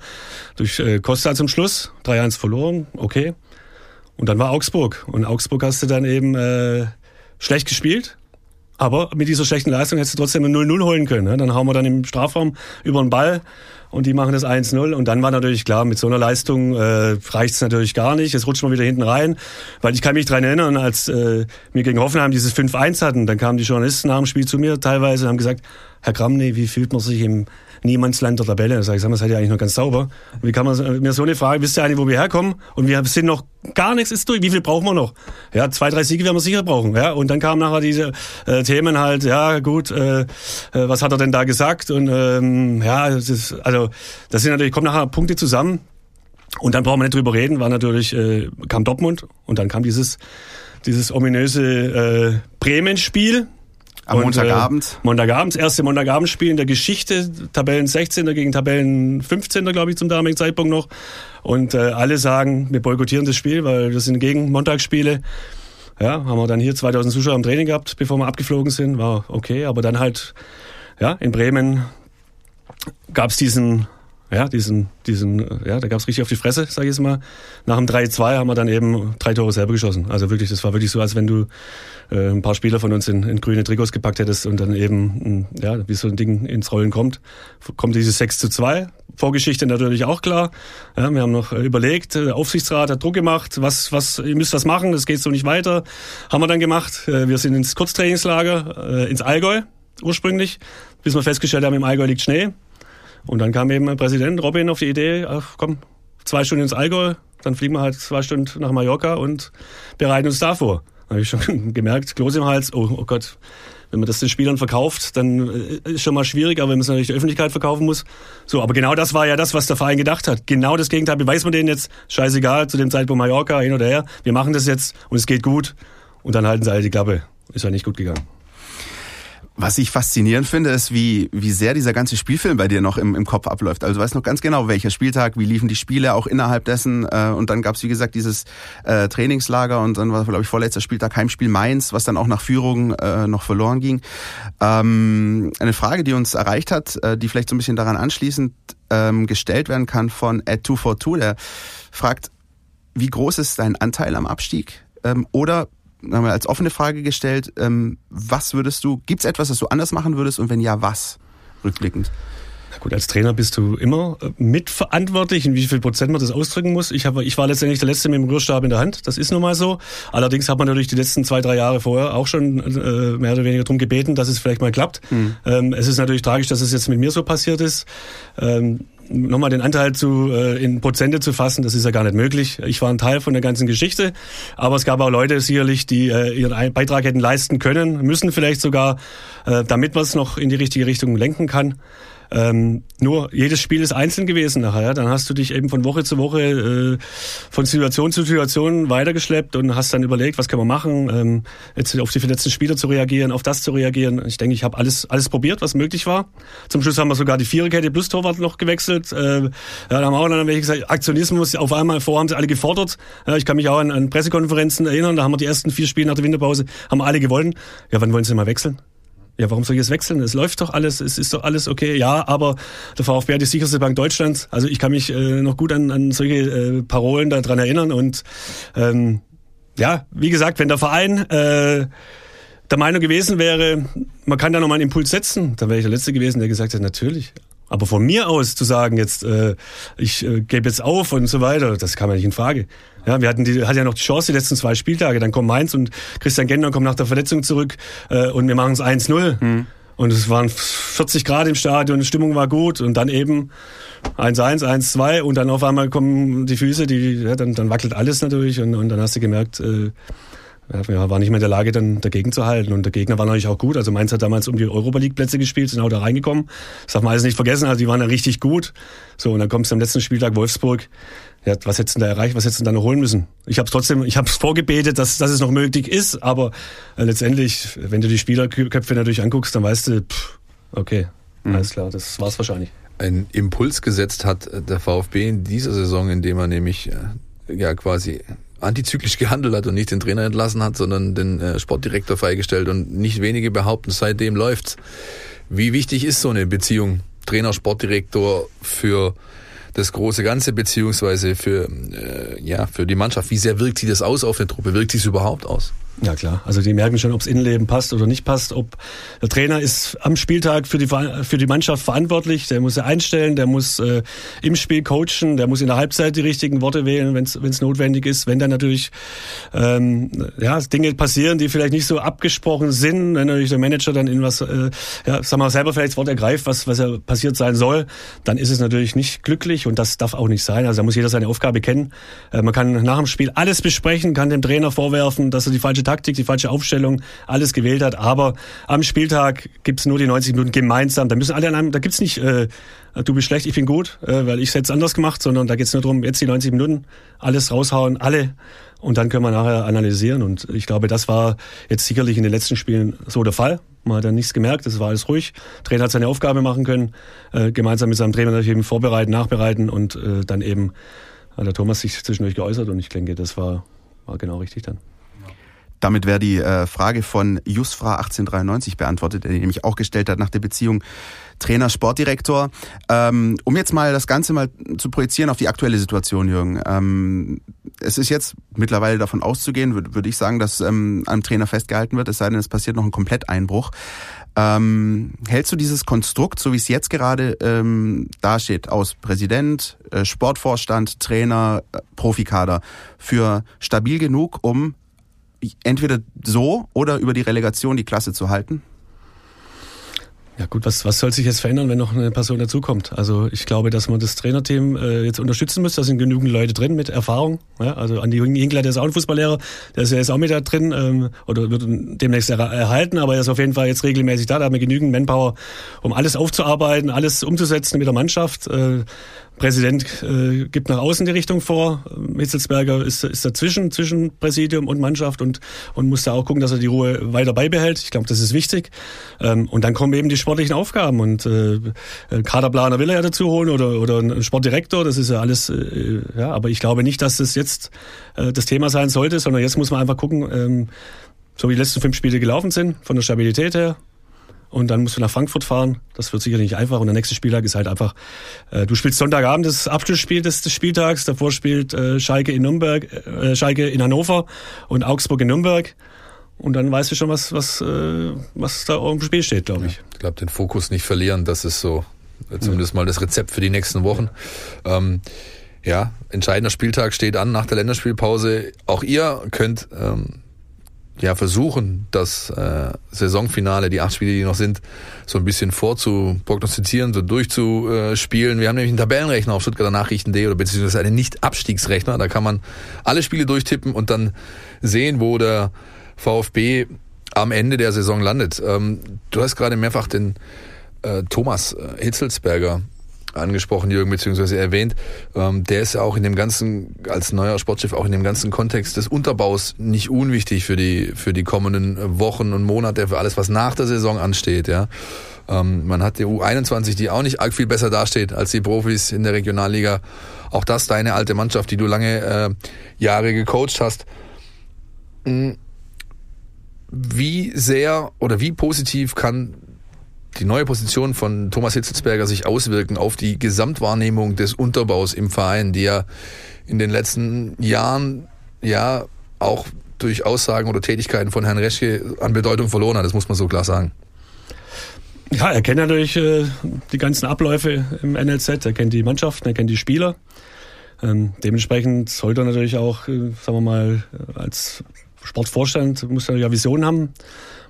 durch äh, Costa zum Schluss 3-1 verloren. Okay. Und dann war Augsburg. Und Augsburg hast du dann eben äh, schlecht gespielt. Aber mit dieser schlechten Leistung hättest du trotzdem ein 0-0 holen können. Ne? Dann hauen wir dann im Strafraum über den Ball und die machen das 1-0 und dann war natürlich klar, mit so einer Leistung äh, reicht es natürlich gar nicht. Es rutscht man wieder hinten rein, weil ich kann mich dran erinnern, als äh, wir gegen Hoffenheim dieses 5-1 hatten, dann kamen die Journalisten nach dem Spiel zu mir teilweise und haben gesagt, Herr Kramny, wie fühlt man sich im Niemandsland der Tabelle? Da sag ich, sag mal, seid ihr eigentlich noch ganz sauber? Und wie kann man mir so eine Frage, wisst ihr eigentlich, wo wir herkommen? Und wir sind noch, gar nichts ist durch. Wie viel brauchen wir noch? Ja, zwei, drei Siege werden wir sicher brauchen. Ja, und dann kamen nachher diese äh, Themen halt, ja gut, äh, äh, was hat er denn da gesagt? Und ähm, ja, das ist, also das sind natürlich, kommen nachher Punkte zusammen. Und dann brauchen wir nicht drüber reden, war natürlich, äh, kam Dortmund und dann kam dieses, dieses ominöse äh, Bremen-Spiel. Am und, Montagabend? Äh, Montagabend, das erste Montagabendspiel in der Geschichte, Tabellen 16. gegen Tabellen 15. glaube ich zum damaligen Zeitpunkt noch. Und äh, alle sagen, wir boykottieren das Spiel, weil wir sind gegen Montagsspiele. Ja, haben wir dann hier 2000 Zuschauer im Training gehabt, bevor wir abgeflogen sind, war okay. Aber dann halt, ja, in Bremen gab es diesen ja, diesen, diesen, ja, da gab's richtig auf die Fresse, sage ich jetzt mal. Nach dem 3-2 haben wir dann eben drei Tore selber geschossen. Also wirklich, das war wirklich so, als wenn du äh, ein paar Spieler von uns in, in grüne Trikots gepackt hättest und dann eben, ja, wie so ein Ding ins Rollen kommt, kommt dieses 6 zu 2. Vorgeschichte natürlich auch klar. Ja, wir haben noch überlegt, der Aufsichtsrat hat Druck gemacht, was, was, ihr müsst was machen, das geht so nicht weiter. Haben wir dann gemacht. Äh, wir sind ins Kurztrainingslager, äh, ins Allgäu ursprünglich, bis wir festgestellt haben, im Allgäu liegt Schnee. Und dann kam eben Präsident Robin auf die Idee, ach komm, zwei Stunden ins Allgäu, dann fliegen wir halt zwei Stunden nach Mallorca und bereiten uns da vor. Da habe ich schon [LAUGHS] gemerkt, Kloß im Hals, oh, oh Gott, wenn man das den Spielern verkauft, dann äh, ist schon mal schwierig, aber wenn man es natürlich der Öffentlichkeit verkaufen muss. So, aber genau das war ja das, was der Verein gedacht hat. Genau das Gegenteil beweist man denen jetzt, scheißegal, zu dem Zeitpunkt Mallorca, hin oder her, wir machen das jetzt und es geht gut. Und dann halten sie alle die Klappe. Ist ja nicht gut gegangen. Was ich faszinierend finde, ist, wie, wie sehr dieser ganze Spielfilm bei dir noch im, im Kopf abläuft. Also du weißt noch ganz genau, welcher Spieltag, wie liefen die Spiele auch innerhalb dessen. Äh, und dann gab es, wie gesagt, dieses äh, Trainingslager und dann war, glaube ich, vorletzter Spieltag Heimspiel Mainz, was dann auch nach Führung äh, noch verloren ging. Ähm, eine Frage, die uns erreicht hat, äh, die vielleicht so ein bisschen daran anschließend ähm, gestellt werden kann von Ed242, der fragt, wie groß ist dein Anteil am Abstieg? Ähm, oder haben wir als offene Frage gestellt, ähm, was würdest du, gibt es etwas, das du anders machen würdest und wenn ja, was? Rückblickend. Na gut, als Trainer bist du immer äh, mitverantwortlich, in wie viel Prozent man das ausdrücken muss. Ich, habe, ich war letztendlich der Letzte mit dem Rührstab in der Hand, das ist nun mal so. Allerdings hat man natürlich die letzten zwei, drei Jahre vorher auch schon äh, mehr oder weniger darum gebeten, dass es vielleicht mal klappt. Mhm. Ähm, es ist natürlich tragisch, dass es jetzt mit mir so passiert ist. Ähm, nochmal den Anteil zu, äh, in Prozente zu fassen, das ist ja gar nicht möglich. Ich war ein Teil von der ganzen Geschichte, aber es gab auch Leute sicherlich, die äh, ihren Beitrag hätten leisten können, müssen vielleicht sogar, äh, damit man es noch in die richtige Richtung lenken kann. Ähm, nur jedes Spiel ist einzeln gewesen nachher. Ja? Dann hast du dich eben von Woche zu Woche äh, von Situation zu Situation weitergeschleppt und hast dann überlegt, was können wir machen, ähm, jetzt auf die verletzten Spieler zu reagieren, auf das zu reagieren. Ich denke, ich habe alles alles probiert, was möglich war. Zum Schluss haben wir sogar die Viererkette plus Torwart noch gewechselt. Äh, ja, da haben auch dann welche gesagt, Aktionismus auf einmal vor haben sie alle gefordert. Ja, ich kann mich auch an, an Pressekonferenzen erinnern, da haben wir die ersten vier Spiele nach der Winterpause, haben alle gewonnen. Ja, wann wollen sie mal wechseln? Ja, warum soll ich jetzt wechseln? Es läuft doch alles, es ist doch alles okay. Ja, aber der VfB hat die sicherste Bank Deutschlands. Also ich kann mich äh, noch gut an, an solche äh, Parolen daran erinnern. Und ähm, ja, wie gesagt, wenn der Verein äh, der Meinung gewesen wäre, man kann da nochmal einen Impuls setzen, dann wäre ich der Letzte gewesen, der gesagt hat, natürlich. Aber von mir aus zu sagen, jetzt äh, ich äh, gebe jetzt auf und so weiter, das kam ja nicht in Frage. Ja, wir hatten die, hatten ja noch die Chance die letzten zwei Spieltage. Dann kommt Mainz und Christian Gender kommt nach der Verletzung zurück äh, und wir machen es 1-0. Mhm. Und es waren 40 Grad im Stadion, die Stimmung war gut und dann eben 1-1, 1-2 und dann auf einmal kommen die Füße, die, ja, dann, dann wackelt alles natürlich und, und dann hast du gemerkt, äh, ja, wir waren nicht mehr in der Lage, dann dagegen zu halten. Und der Gegner war natürlich auch gut. Also Mainz hat damals um die Europa League Plätze gespielt, sind auch da reingekommen. Das darf man alles nicht vergessen. Also die waren ja richtig gut. So, und dann kommst du am letzten Spieltag Wolfsburg. Ja, was hättest du da erreicht? Was hättest du da noch holen müssen? Ich habe es trotzdem, ich habe es vorgebetet, dass, dass es noch möglich ist. Aber äh, letztendlich, wenn du die Spielerköpfe natürlich anguckst, dann weißt du, pff, okay, mhm. alles klar, das war's wahrscheinlich. Ein Impuls gesetzt hat der VfB in dieser Saison, indem er nämlich äh, ja quasi antizyklisch gehandelt hat und nicht den Trainer entlassen hat, sondern den äh, Sportdirektor freigestellt und nicht wenige behaupten, seitdem läuft's. Wie wichtig ist so eine Beziehung Trainer, Sportdirektor für das große Ganze beziehungsweise für äh, ja für die Mannschaft? Wie sehr wirkt sich das aus auf eine Truppe? Wirkt sich überhaupt aus? Ja klar, also die merken schon, ob das Innenleben passt oder nicht passt. Ob der Trainer ist am Spieltag für die für die Mannschaft verantwortlich, der muss sie einstellen, der muss äh, im Spiel coachen, der muss in der Halbzeit die richtigen Worte wählen, wenn es notwendig ist. Wenn dann natürlich ähm, ja Dinge passieren, die vielleicht nicht so abgesprochen sind, wenn natürlich der Manager dann in was, äh, ja, wir mal selber vielleicht das Wort ergreift, was was ja passiert sein soll, dann ist es natürlich nicht glücklich und das darf auch nicht sein. Also da muss jeder seine Aufgabe kennen. Äh, man kann nach dem Spiel alles besprechen, kann dem Trainer vorwerfen, dass er die falsche falsche Taktik, die falsche Aufstellung, alles gewählt hat. Aber am Spieltag gibt's nur die 90 Minuten gemeinsam. Da müssen alle an einem, da gibt's nicht, äh, du bist schlecht, ich bin gut, äh, weil ich hätte anders gemacht, sondern da geht's nur darum, jetzt die 90 Minuten, alles raushauen, alle. Und dann können wir nachher analysieren. Und ich glaube, das war jetzt sicherlich in den letzten Spielen so der Fall. Man hat ja nichts gemerkt, es war alles ruhig. Der Trainer hat seine Aufgabe machen können, äh, gemeinsam mit seinem Trainer eben vorbereiten, nachbereiten und äh, dann eben hat der Thomas sich zwischendurch geäußert und ich denke, das war, war genau richtig dann. Damit wäre die äh, Frage von Jusfra 1893 beantwortet, der nämlich auch gestellt hat nach der Beziehung Trainer, Sportdirektor. Ähm, um jetzt mal das Ganze mal zu projizieren auf die aktuelle Situation, Jürgen. Ähm, es ist jetzt mittlerweile davon auszugehen, würde würd ich sagen, dass ähm, am Trainer festgehalten wird, es sei denn, es passiert noch ein Kompletteinbruch. Ähm, hältst du dieses Konstrukt, so wie es jetzt gerade ähm, dasteht, aus Präsident, äh, Sportvorstand, Trainer, äh, Profikader, für stabil genug, um entweder so oder über die Relegation die Klasse zu halten? Ja gut, was, was soll sich jetzt verändern, wenn noch eine Person dazukommt? Also ich glaube, dass man das Trainerteam äh, jetzt unterstützen muss. Da sind genügend Leute drin mit Erfahrung. Ja? Also Andi Hinkler, der ist auch ein Fußballlehrer, der ist ja jetzt auch mit da drin ähm, oder wird demnächst erhalten, aber er ist auf jeden Fall jetzt regelmäßig da. Da haben wir genügend Manpower, um alles aufzuarbeiten, alles umzusetzen mit der Mannschaft. Äh, Präsident äh, gibt nach außen die Richtung vor. Hitzelsberger ist, ist dazwischen, zwischen Präsidium und Mannschaft und, und muss da auch gucken, dass er die Ruhe weiter beibehält. Ich glaube, das ist wichtig. Ähm, und dann kommen eben die sportlichen Aufgaben und äh, Kaderplaner will er ja dazu holen oder, oder ein Sportdirektor, das ist ja alles, äh, ja, aber ich glaube nicht, dass das jetzt äh, das Thema sein sollte, sondern jetzt muss man einfach gucken, ähm, so wie die letzten fünf Spiele gelaufen sind, von der Stabilität her, und dann musst du nach Frankfurt fahren. Das wird sicherlich nicht einfach. Und der nächste Spieltag ist halt einfach, äh, du spielst Sonntagabend das Abschlussspiel des, des Spieltags, davor spielt äh, Schalke in Nürnberg, äh, Schalke in Hannover und Augsburg in Nürnberg. Und dann weißt du schon, was, was, äh, was da auf dem Spiel steht, glaube ich. Ja, ich glaube, den Fokus nicht verlieren, das ist so äh, zumindest mal das Rezept für die nächsten Wochen. Ähm, ja, entscheidender Spieltag steht an nach der Länderspielpause. Auch ihr könnt ähm, ja, versuchen, das äh, Saisonfinale, die acht Spiele, die noch sind, so ein bisschen vorzuprognostizieren, so durchzuspielen. Wir haben nämlich einen Tabellenrechner auf Stuttgarter Nachrichten.de oder beziehungsweise einen Nicht-Abstiegsrechner. Da kann man alle Spiele durchtippen und dann sehen, wo der VfB am Ende der Saison landet. Ähm, du hast gerade mehrfach den äh, Thomas äh, Hitzelsberger angesprochen, Jürgen, beziehungsweise erwähnt, ähm, der ist ja auch in dem ganzen, als neuer Sportchef, auch in dem ganzen Kontext des Unterbaus nicht unwichtig für die, für die kommenden Wochen und Monate, für alles, was nach der Saison ansteht, ja. Ähm, man hat die U21, die auch nicht arg viel besser dasteht als die Profis in der Regionalliga. Auch das deine alte Mannschaft, die du lange äh, Jahre gecoacht hast. Hm, wie sehr oder wie positiv kann die neue Position von Thomas Hitzelsberger sich auswirken auf die Gesamtwahrnehmung des Unterbaus im Verein, die ja in den letzten Jahren ja auch durch Aussagen oder Tätigkeiten von Herrn Reschke an Bedeutung verloren hat, das muss man so klar sagen. Ja, er kennt natürlich äh, die ganzen Abläufe im NLZ, er kennt die Mannschaften, er kennt die Spieler. Ähm, dementsprechend sollte er natürlich auch, äh, sagen wir mal, als Sportvorstand, muss er ja Visionen haben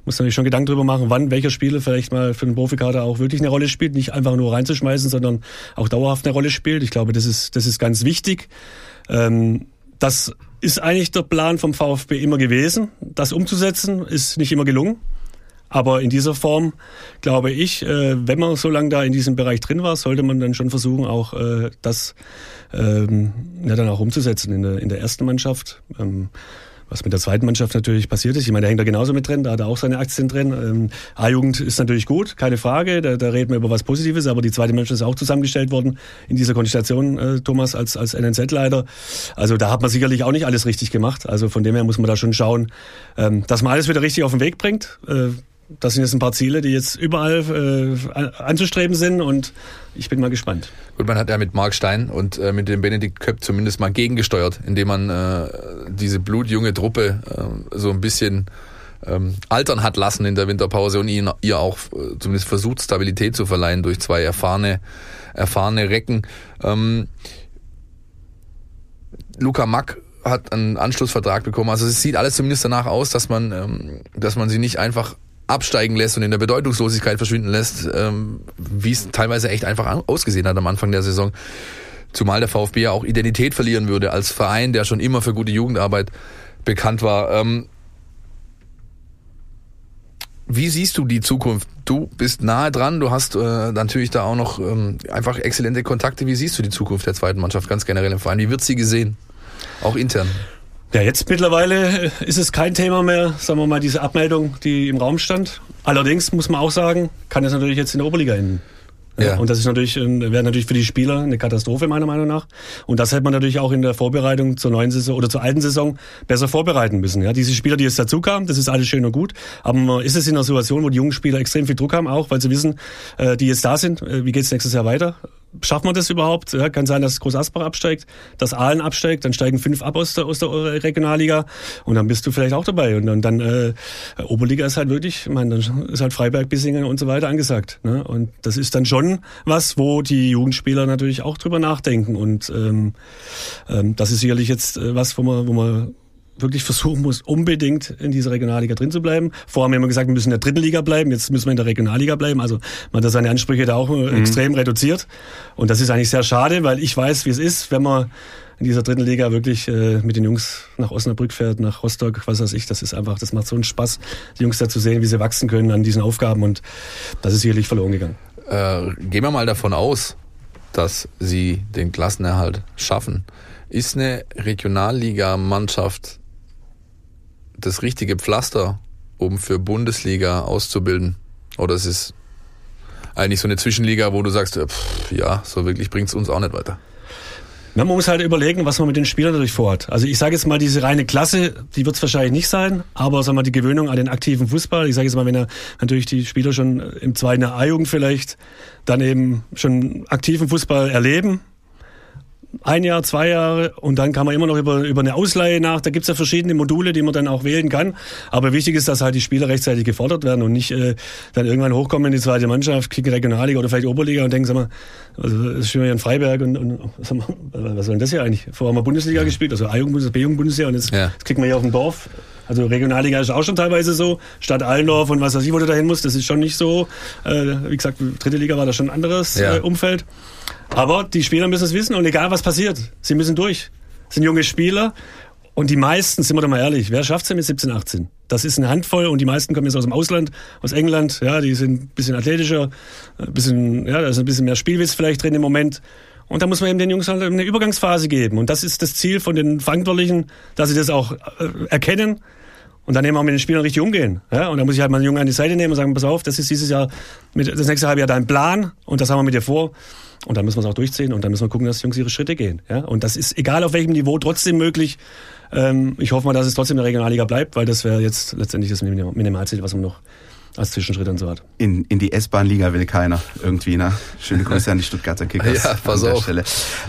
muss natürlich schon Gedanken darüber machen, wann welcher Spieler vielleicht mal für den Profikader auch wirklich eine Rolle spielt, nicht einfach nur reinzuschmeißen, sondern auch dauerhaft eine Rolle spielt. Ich glaube, das ist, das ist ganz wichtig. Ähm, das ist eigentlich der Plan vom VfB immer gewesen. Das umzusetzen ist nicht immer gelungen. Aber in dieser Form, glaube ich, äh, wenn man so lange da in diesem Bereich drin war, sollte man dann schon versuchen, auch äh, das ähm, ja, dann auch umzusetzen in der, in der ersten Mannschaft. Was mit der zweiten Mannschaft natürlich passiert ist. Ich meine, der hängt da genauso mit drin, da hat er auch seine Aktien drin. Ähm, A-Jugend ist natürlich gut, keine Frage, da, da reden wir über was Positives, aber die zweite Mannschaft ist auch zusammengestellt worden in dieser Konstellation, äh, Thomas, als, als NNZ-Leiter. Also da hat man sicherlich auch nicht alles richtig gemacht. Also von dem her muss man da schon schauen, ähm, dass man alles wieder richtig auf den Weg bringt. Äh, das sind jetzt ein paar Ziele, die jetzt überall äh, anzustreben sind und ich bin mal gespannt. Gut, man hat ja mit Mark Stein und äh, mit dem Benedikt Köpp zumindest mal gegengesteuert, indem man äh, diese blutjunge Truppe äh, so ein bisschen ähm, altern hat lassen in der Winterpause und ihn, ihr auch äh, zumindest versucht, Stabilität zu verleihen durch zwei erfahrene, erfahrene Recken. Ähm, Luca Mack hat einen Anschlussvertrag bekommen. Also es sieht alles zumindest danach aus, dass man, ähm, dass man sie nicht einfach absteigen lässt und in der Bedeutungslosigkeit verschwinden lässt, ähm, wie es teilweise echt einfach ausgesehen hat am Anfang der Saison. Zumal der VfB ja auch Identität verlieren würde als Verein, der schon immer für gute Jugendarbeit bekannt war. Ähm, wie siehst du die Zukunft? Du bist nahe dran, du hast äh, natürlich da auch noch ähm, einfach exzellente Kontakte. Wie siehst du die Zukunft der zweiten Mannschaft ganz generell im Verein? Wie wird sie gesehen? Auch intern. Ja, jetzt mittlerweile ist es kein Thema mehr, sagen wir mal, diese Abmeldung, die im Raum stand. Allerdings muss man auch sagen, kann es natürlich jetzt in der Oberliga enden. Ja. Und das ist natürlich, wäre natürlich für die Spieler eine Katastrophe, meiner Meinung nach. Und das hätte man natürlich auch in der Vorbereitung zur neuen Saison oder zur alten Saison besser vorbereiten müssen. Ja, diese Spieler, die jetzt dazu kamen, das ist alles schön und gut. Aber ist es in einer Situation, wo die jungen Spieler extrem viel Druck haben, auch weil sie wissen, äh, die jetzt da sind, äh, wie geht's nächstes Jahr weiter? Schafft man das überhaupt? Ja, kann sein, dass Groß Asbach absteigt, dass Aalen absteigt, dann steigen fünf ab aus der, aus der Regionalliga und dann bist du vielleicht auch dabei. Und dann, dann äh, Oberliga ist halt wirklich, ich meine, dann ist halt Freiberg, Bissingen und so weiter angesagt. Ne? Und das ist dann schon was, wo die Jugendspieler natürlich auch drüber nachdenken. Und ähm, ähm, das ist sicherlich jetzt äh, was, wo man, wo man wirklich versuchen muss, unbedingt in dieser Regionalliga drin zu bleiben. Vorher haben wir immer gesagt, wir müssen in der dritten Liga bleiben, jetzt müssen wir in der Regionalliga bleiben. Also man hat seine Ansprüche da auch äh, mhm. extrem reduziert. Und das ist eigentlich sehr schade, weil ich weiß, wie es ist, wenn man in dieser dritten Liga wirklich äh, mit den Jungs nach Osnabrück fährt, nach Rostock, was weiß ich. Das ist einfach, das macht so einen Spaß, die Jungs da zu sehen, wie sie wachsen können an diesen Aufgaben. Und das ist sicherlich verloren gegangen. Äh, gehen wir mal davon aus, dass sie den Klassenerhalt schaffen. Ist eine Regionalliga-Mannschaft das richtige Pflaster, um für Bundesliga auszubilden? Oder ist es eigentlich so eine Zwischenliga, wo du sagst, pff, ja, so wirklich bringt es uns auch nicht weiter? Man muss halt überlegen, was man mit den Spielern natürlich vorhat. Also ich sage jetzt mal, diese reine Klasse, die wird es wahrscheinlich nicht sein, aber sagen wir, die Gewöhnung an den aktiven Fußball, ich sage jetzt mal, wenn er natürlich die Spieler schon im zweiten A-Jugend vielleicht dann eben schon aktiven Fußball erleben, ein Jahr, zwei Jahre und dann kann man immer noch über, über eine Ausleihe nach. Da gibt's ja verschiedene Module, die man dann auch wählen kann. Aber wichtig ist, dass halt die Spieler rechtzeitig gefordert werden und nicht äh, dann irgendwann hochkommen in die zweite Mannschaft, kicken Regionalliga oder vielleicht Oberliga und denken, sag mal, also das ist schon hier in Freiberg und, und sag mal, was soll denn das hier eigentlich? Vorher haben wir Bundesliga ja. gespielt, also A-Jugend, B-Jugend-Bundesliga und jetzt, ja. jetzt kriegen wir hier auf dem Dorf. Also Regionalliga ist auch schon teilweise so. Stadt Allendorf und was weiß ich, wo du dahin musst, das ist schon nicht so. Äh, wie gesagt, dritte Liga war da schon ein anderes ja. äh, Umfeld. Aber die Spieler müssen es wissen und egal was passiert, sie müssen durch. Das sind junge Spieler und die meisten, sind wir doch mal ehrlich, wer schafft es mit 17, 18? Das ist eine Handvoll und die meisten kommen jetzt aus dem Ausland, aus England, ja, die sind ein bisschen athletischer, ein bisschen, ja, da ist ein bisschen mehr Spielwitz vielleicht drin im Moment. Und da muss man eben den Jungs halt eine Übergangsphase geben. Und das ist das Ziel von den Verantwortlichen, dass sie das auch äh, erkennen und dann eben auch mit den Spielern richtig umgehen. Ja? Und dann muss ich halt mal einen Jungen an die Seite nehmen und sagen, pass auf, das ist dieses Jahr, mit, das nächste halbe Jahr dein Plan und das haben wir mit dir vor. Und dann müssen wir es auch durchziehen und dann müssen wir gucken, dass die Jungs ihre Schritte gehen. Ja? Und das ist egal auf welchem Niveau trotzdem möglich. Ähm, ich hoffe mal, dass es trotzdem in der Regionalliga bleibt, weil das wäre jetzt letztendlich das Minimalziel, was man noch als Zwischenschritt und so hat. In, in die S-Bahn-Liga will keiner irgendwie, ne? Schöne Grüße an die Stuttgarter Kickers ja, pass an der Stelle.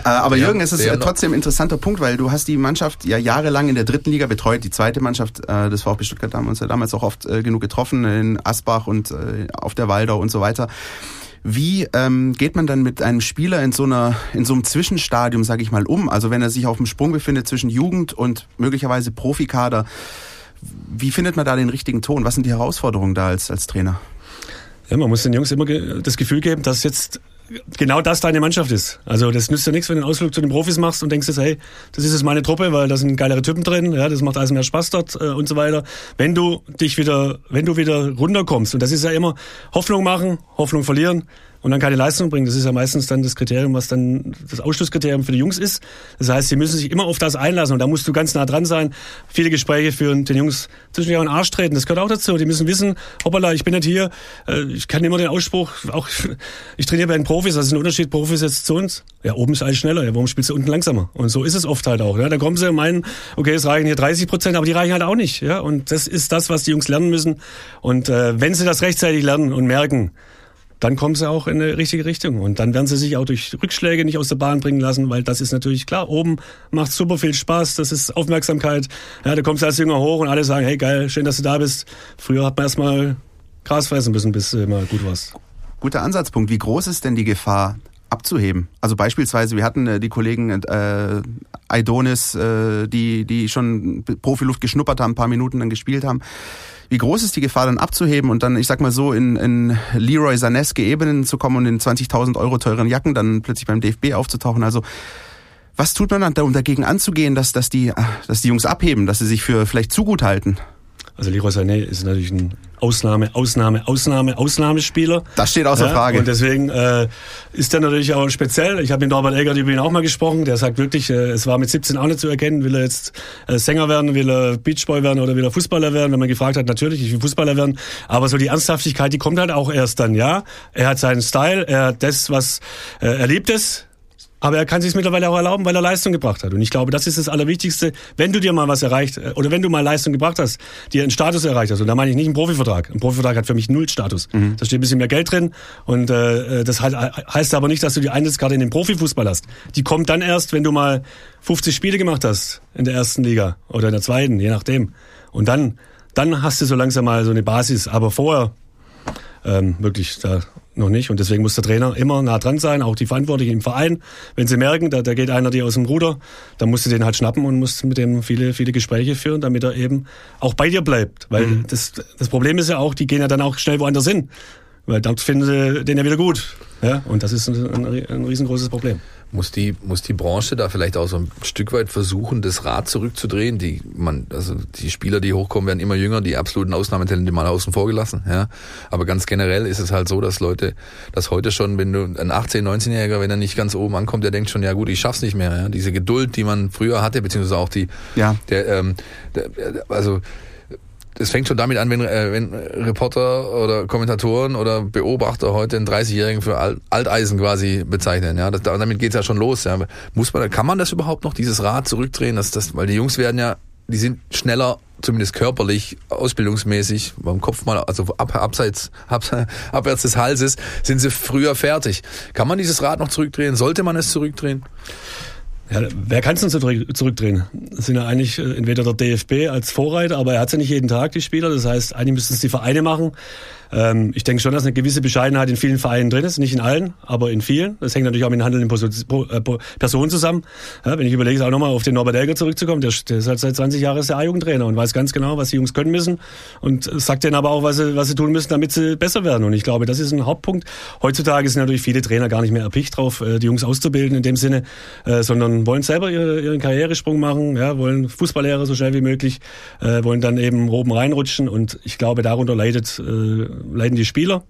Äh, aber Jürgen, es ist trotzdem ein interessanter Punkt, weil du hast die Mannschaft ja jahrelang in der dritten Liga betreut. Die zweite Mannschaft äh, des VfB Stuttgart haben uns ja damals auch oft äh, genug getroffen, in Asbach und äh, auf der Waldau und so weiter. Wie ähm, geht man dann mit einem Spieler in so einer in so einem Zwischenstadium, sage ich mal, um? Also wenn er sich auf dem Sprung befindet zwischen Jugend und möglicherweise Profikader, wie findet man da den richtigen Ton? Was sind die Herausforderungen da als als Trainer? Ja, man muss den Jungs immer das Gefühl geben, dass jetzt genau das deine Mannschaft ist. Also das nützt ja nichts, wenn du einen Ausflug zu den Profis machst und denkst jetzt, hey, das ist jetzt meine Truppe, weil da sind geilere Typen drin, ja, das macht alles mehr Spaß dort äh, und so weiter. Wenn du dich wieder, wenn du wieder runterkommst, und das ist ja immer Hoffnung machen, Hoffnung verlieren, und dann keine Leistung bringen. Das ist ja meistens dann das Kriterium, was dann das Ausschlusskriterium für die Jungs ist. Das heißt, sie müssen sich immer auf das einlassen und da musst du ganz nah dran sein. Viele Gespräche führen, den Jungs auch den Arsch treten. Das gehört auch dazu. Die müssen wissen, hoppala, ich bin nicht hier. Äh, ich kann immer den Ausspruch, auch [LAUGHS] ich trainiere bei den Profis, das ist ein Unterschied, Profis jetzt zu uns. Ja, oben ist alles schneller. Ja, warum spielst du unten langsamer? Und so ist es oft halt auch. Ja. Da kommen sie und meinen, okay, es reichen hier 30 Prozent, aber die reichen halt auch nicht. Ja. Und das ist das, was die Jungs lernen müssen. Und äh, wenn sie das rechtzeitig lernen und merken, dann kommen sie auch in eine richtige Richtung. Und dann werden sie sich auch durch Rückschläge nicht aus der Bahn bringen lassen, weil das ist natürlich klar. Oben macht super viel Spaß, das ist Aufmerksamkeit. Ja, da kommst du als Jünger hoch und alle sagen, hey geil, schön, dass du da bist. Früher hat man erstmal Gras fressen müssen, bis du mal gut warst. Guter Ansatzpunkt. Wie groß ist denn die Gefahr, abzuheben. Also beispielsweise, wir hatten äh, die Kollegen äh, Aidonis, äh, die, die schon Profiluft geschnuppert haben, ein paar Minuten dann gespielt haben. Wie groß ist die Gefahr dann abzuheben und dann, ich sag mal so, in, in Leroy Saneske Ebenen zu kommen und in 20.000 Euro teuren Jacken dann plötzlich beim DFB aufzutauchen? Also was tut man dann, um dagegen anzugehen, dass, dass, die, dass die Jungs abheben, dass sie sich für vielleicht zu gut halten? Also Leroy Sané ist natürlich ein Ausnahme, Ausnahme, Ausnahme, Ausnahmespieler. Das steht außer ja, Frage. Und deswegen äh, ist er natürlich auch speziell. Ich habe mit Norbert Egger über ihn auch mal gesprochen. Der sagt wirklich, äh, es war mit 17 auch nicht zu erkennen, will er jetzt äh, Sänger werden, will er Beachboy werden oder will er Fußballer werden. Wenn man gefragt hat, natürlich, ich will Fußballer werden. Aber so die Ernsthaftigkeit, die kommt halt auch erst dann, ja. Er hat seinen Style, er hat das, was äh, er liebt es aber er kann sich mittlerweile auch erlauben, weil er Leistung gebracht hat. Und ich glaube, das ist das Allerwichtigste, wenn du dir mal was erreicht äh, oder wenn du mal Leistung gebracht hast, dir einen Status erreicht hast. Und da meine ich nicht einen Profivertrag. Ein Profivertrag hat für mich null Status. Mhm. Da steht ein bisschen mehr Geld drin. Und äh, das heißt aber nicht, dass du die Eintrittskarte in den Profifußball hast. Die kommt dann erst, wenn du mal 50 Spiele gemacht hast in der ersten Liga oder in der zweiten, je nachdem. Und dann, dann hast du so langsam mal so eine Basis. Aber vorher ähm, wirklich da noch nicht. Und deswegen muss der Trainer immer nah dran sein, auch die Verantwortlichen im Verein. Wenn sie merken, da, da geht einer dir aus dem Ruder, dann musst du den halt schnappen und musst mit dem viele, viele Gespräche führen, damit er eben auch bei dir bleibt. Weil mhm. das, das Problem ist ja auch, die gehen ja dann auch schnell woanders hin. Weil dann finden sie den ja wieder gut. Ja? Und das ist ein, ein, ein riesengroßes Problem. Muss die, muss die Branche da vielleicht auch so ein Stück weit versuchen, das Rad zurückzudrehen? Die, man, also die Spieler, die hochkommen, werden immer jünger, die absoluten Ausnahmetalente mal außen vor gelassen, ja. Aber ganz generell ist es halt so, dass Leute, dass heute schon, wenn du ein 18-, 19-Jähriger, wenn er nicht ganz oben ankommt, der denkt schon, ja gut, ich schaff's nicht mehr, ja. Diese Geduld, die man früher hatte, beziehungsweise auch die, ja. der, ähm, der, also, es fängt schon damit an, wenn, äh, wenn Reporter oder Kommentatoren oder Beobachter heute einen 30-Jährigen für Alteisen quasi bezeichnen. Ja, das, damit geht's ja schon los. Ja. Muss man, kann man das überhaupt noch, dieses Rad zurückdrehen? Dass das, weil die Jungs werden ja, die sind schneller, zumindest körperlich, ausbildungsmäßig, beim Kopf mal, also ab, abseits, ab, abwärts des Halses, sind sie früher fertig. Kann man dieses Rad noch zurückdrehen? Sollte man es zurückdrehen? Ja, wer kann es denn zurückdrehen? Das sind ja eigentlich äh, entweder der DFB als Vorreiter, aber er hat ja nicht jeden Tag, die Spieler. Das heißt, eigentlich müssten es die Vereine machen. Ähm, ich denke schon, dass eine gewisse Bescheidenheit in vielen Vereinen drin ist, nicht in allen, aber in vielen. Das hängt natürlich auch mit den handelnden äh, Personen zusammen. Ja, wenn ich überlege, auch nochmal auf den Norbert Elger zurückzukommen, der, der ist halt seit 20 Jahren der A-Jugendtrainer und weiß ganz genau, was die Jungs können müssen und sagt denen aber auch, was sie, was sie tun müssen, damit sie besser werden. Und ich glaube, das ist ein Hauptpunkt. Heutzutage sind natürlich viele Trainer gar nicht mehr erpicht drauf, äh, die Jungs auszubilden in dem Sinne, äh, sondern wollen selber ihren Karrieresprung machen, ja, wollen Fußballlehrer so schnell wie möglich, wollen dann eben oben reinrutschen und ich glaube, darunter leidet leiden die Spieler.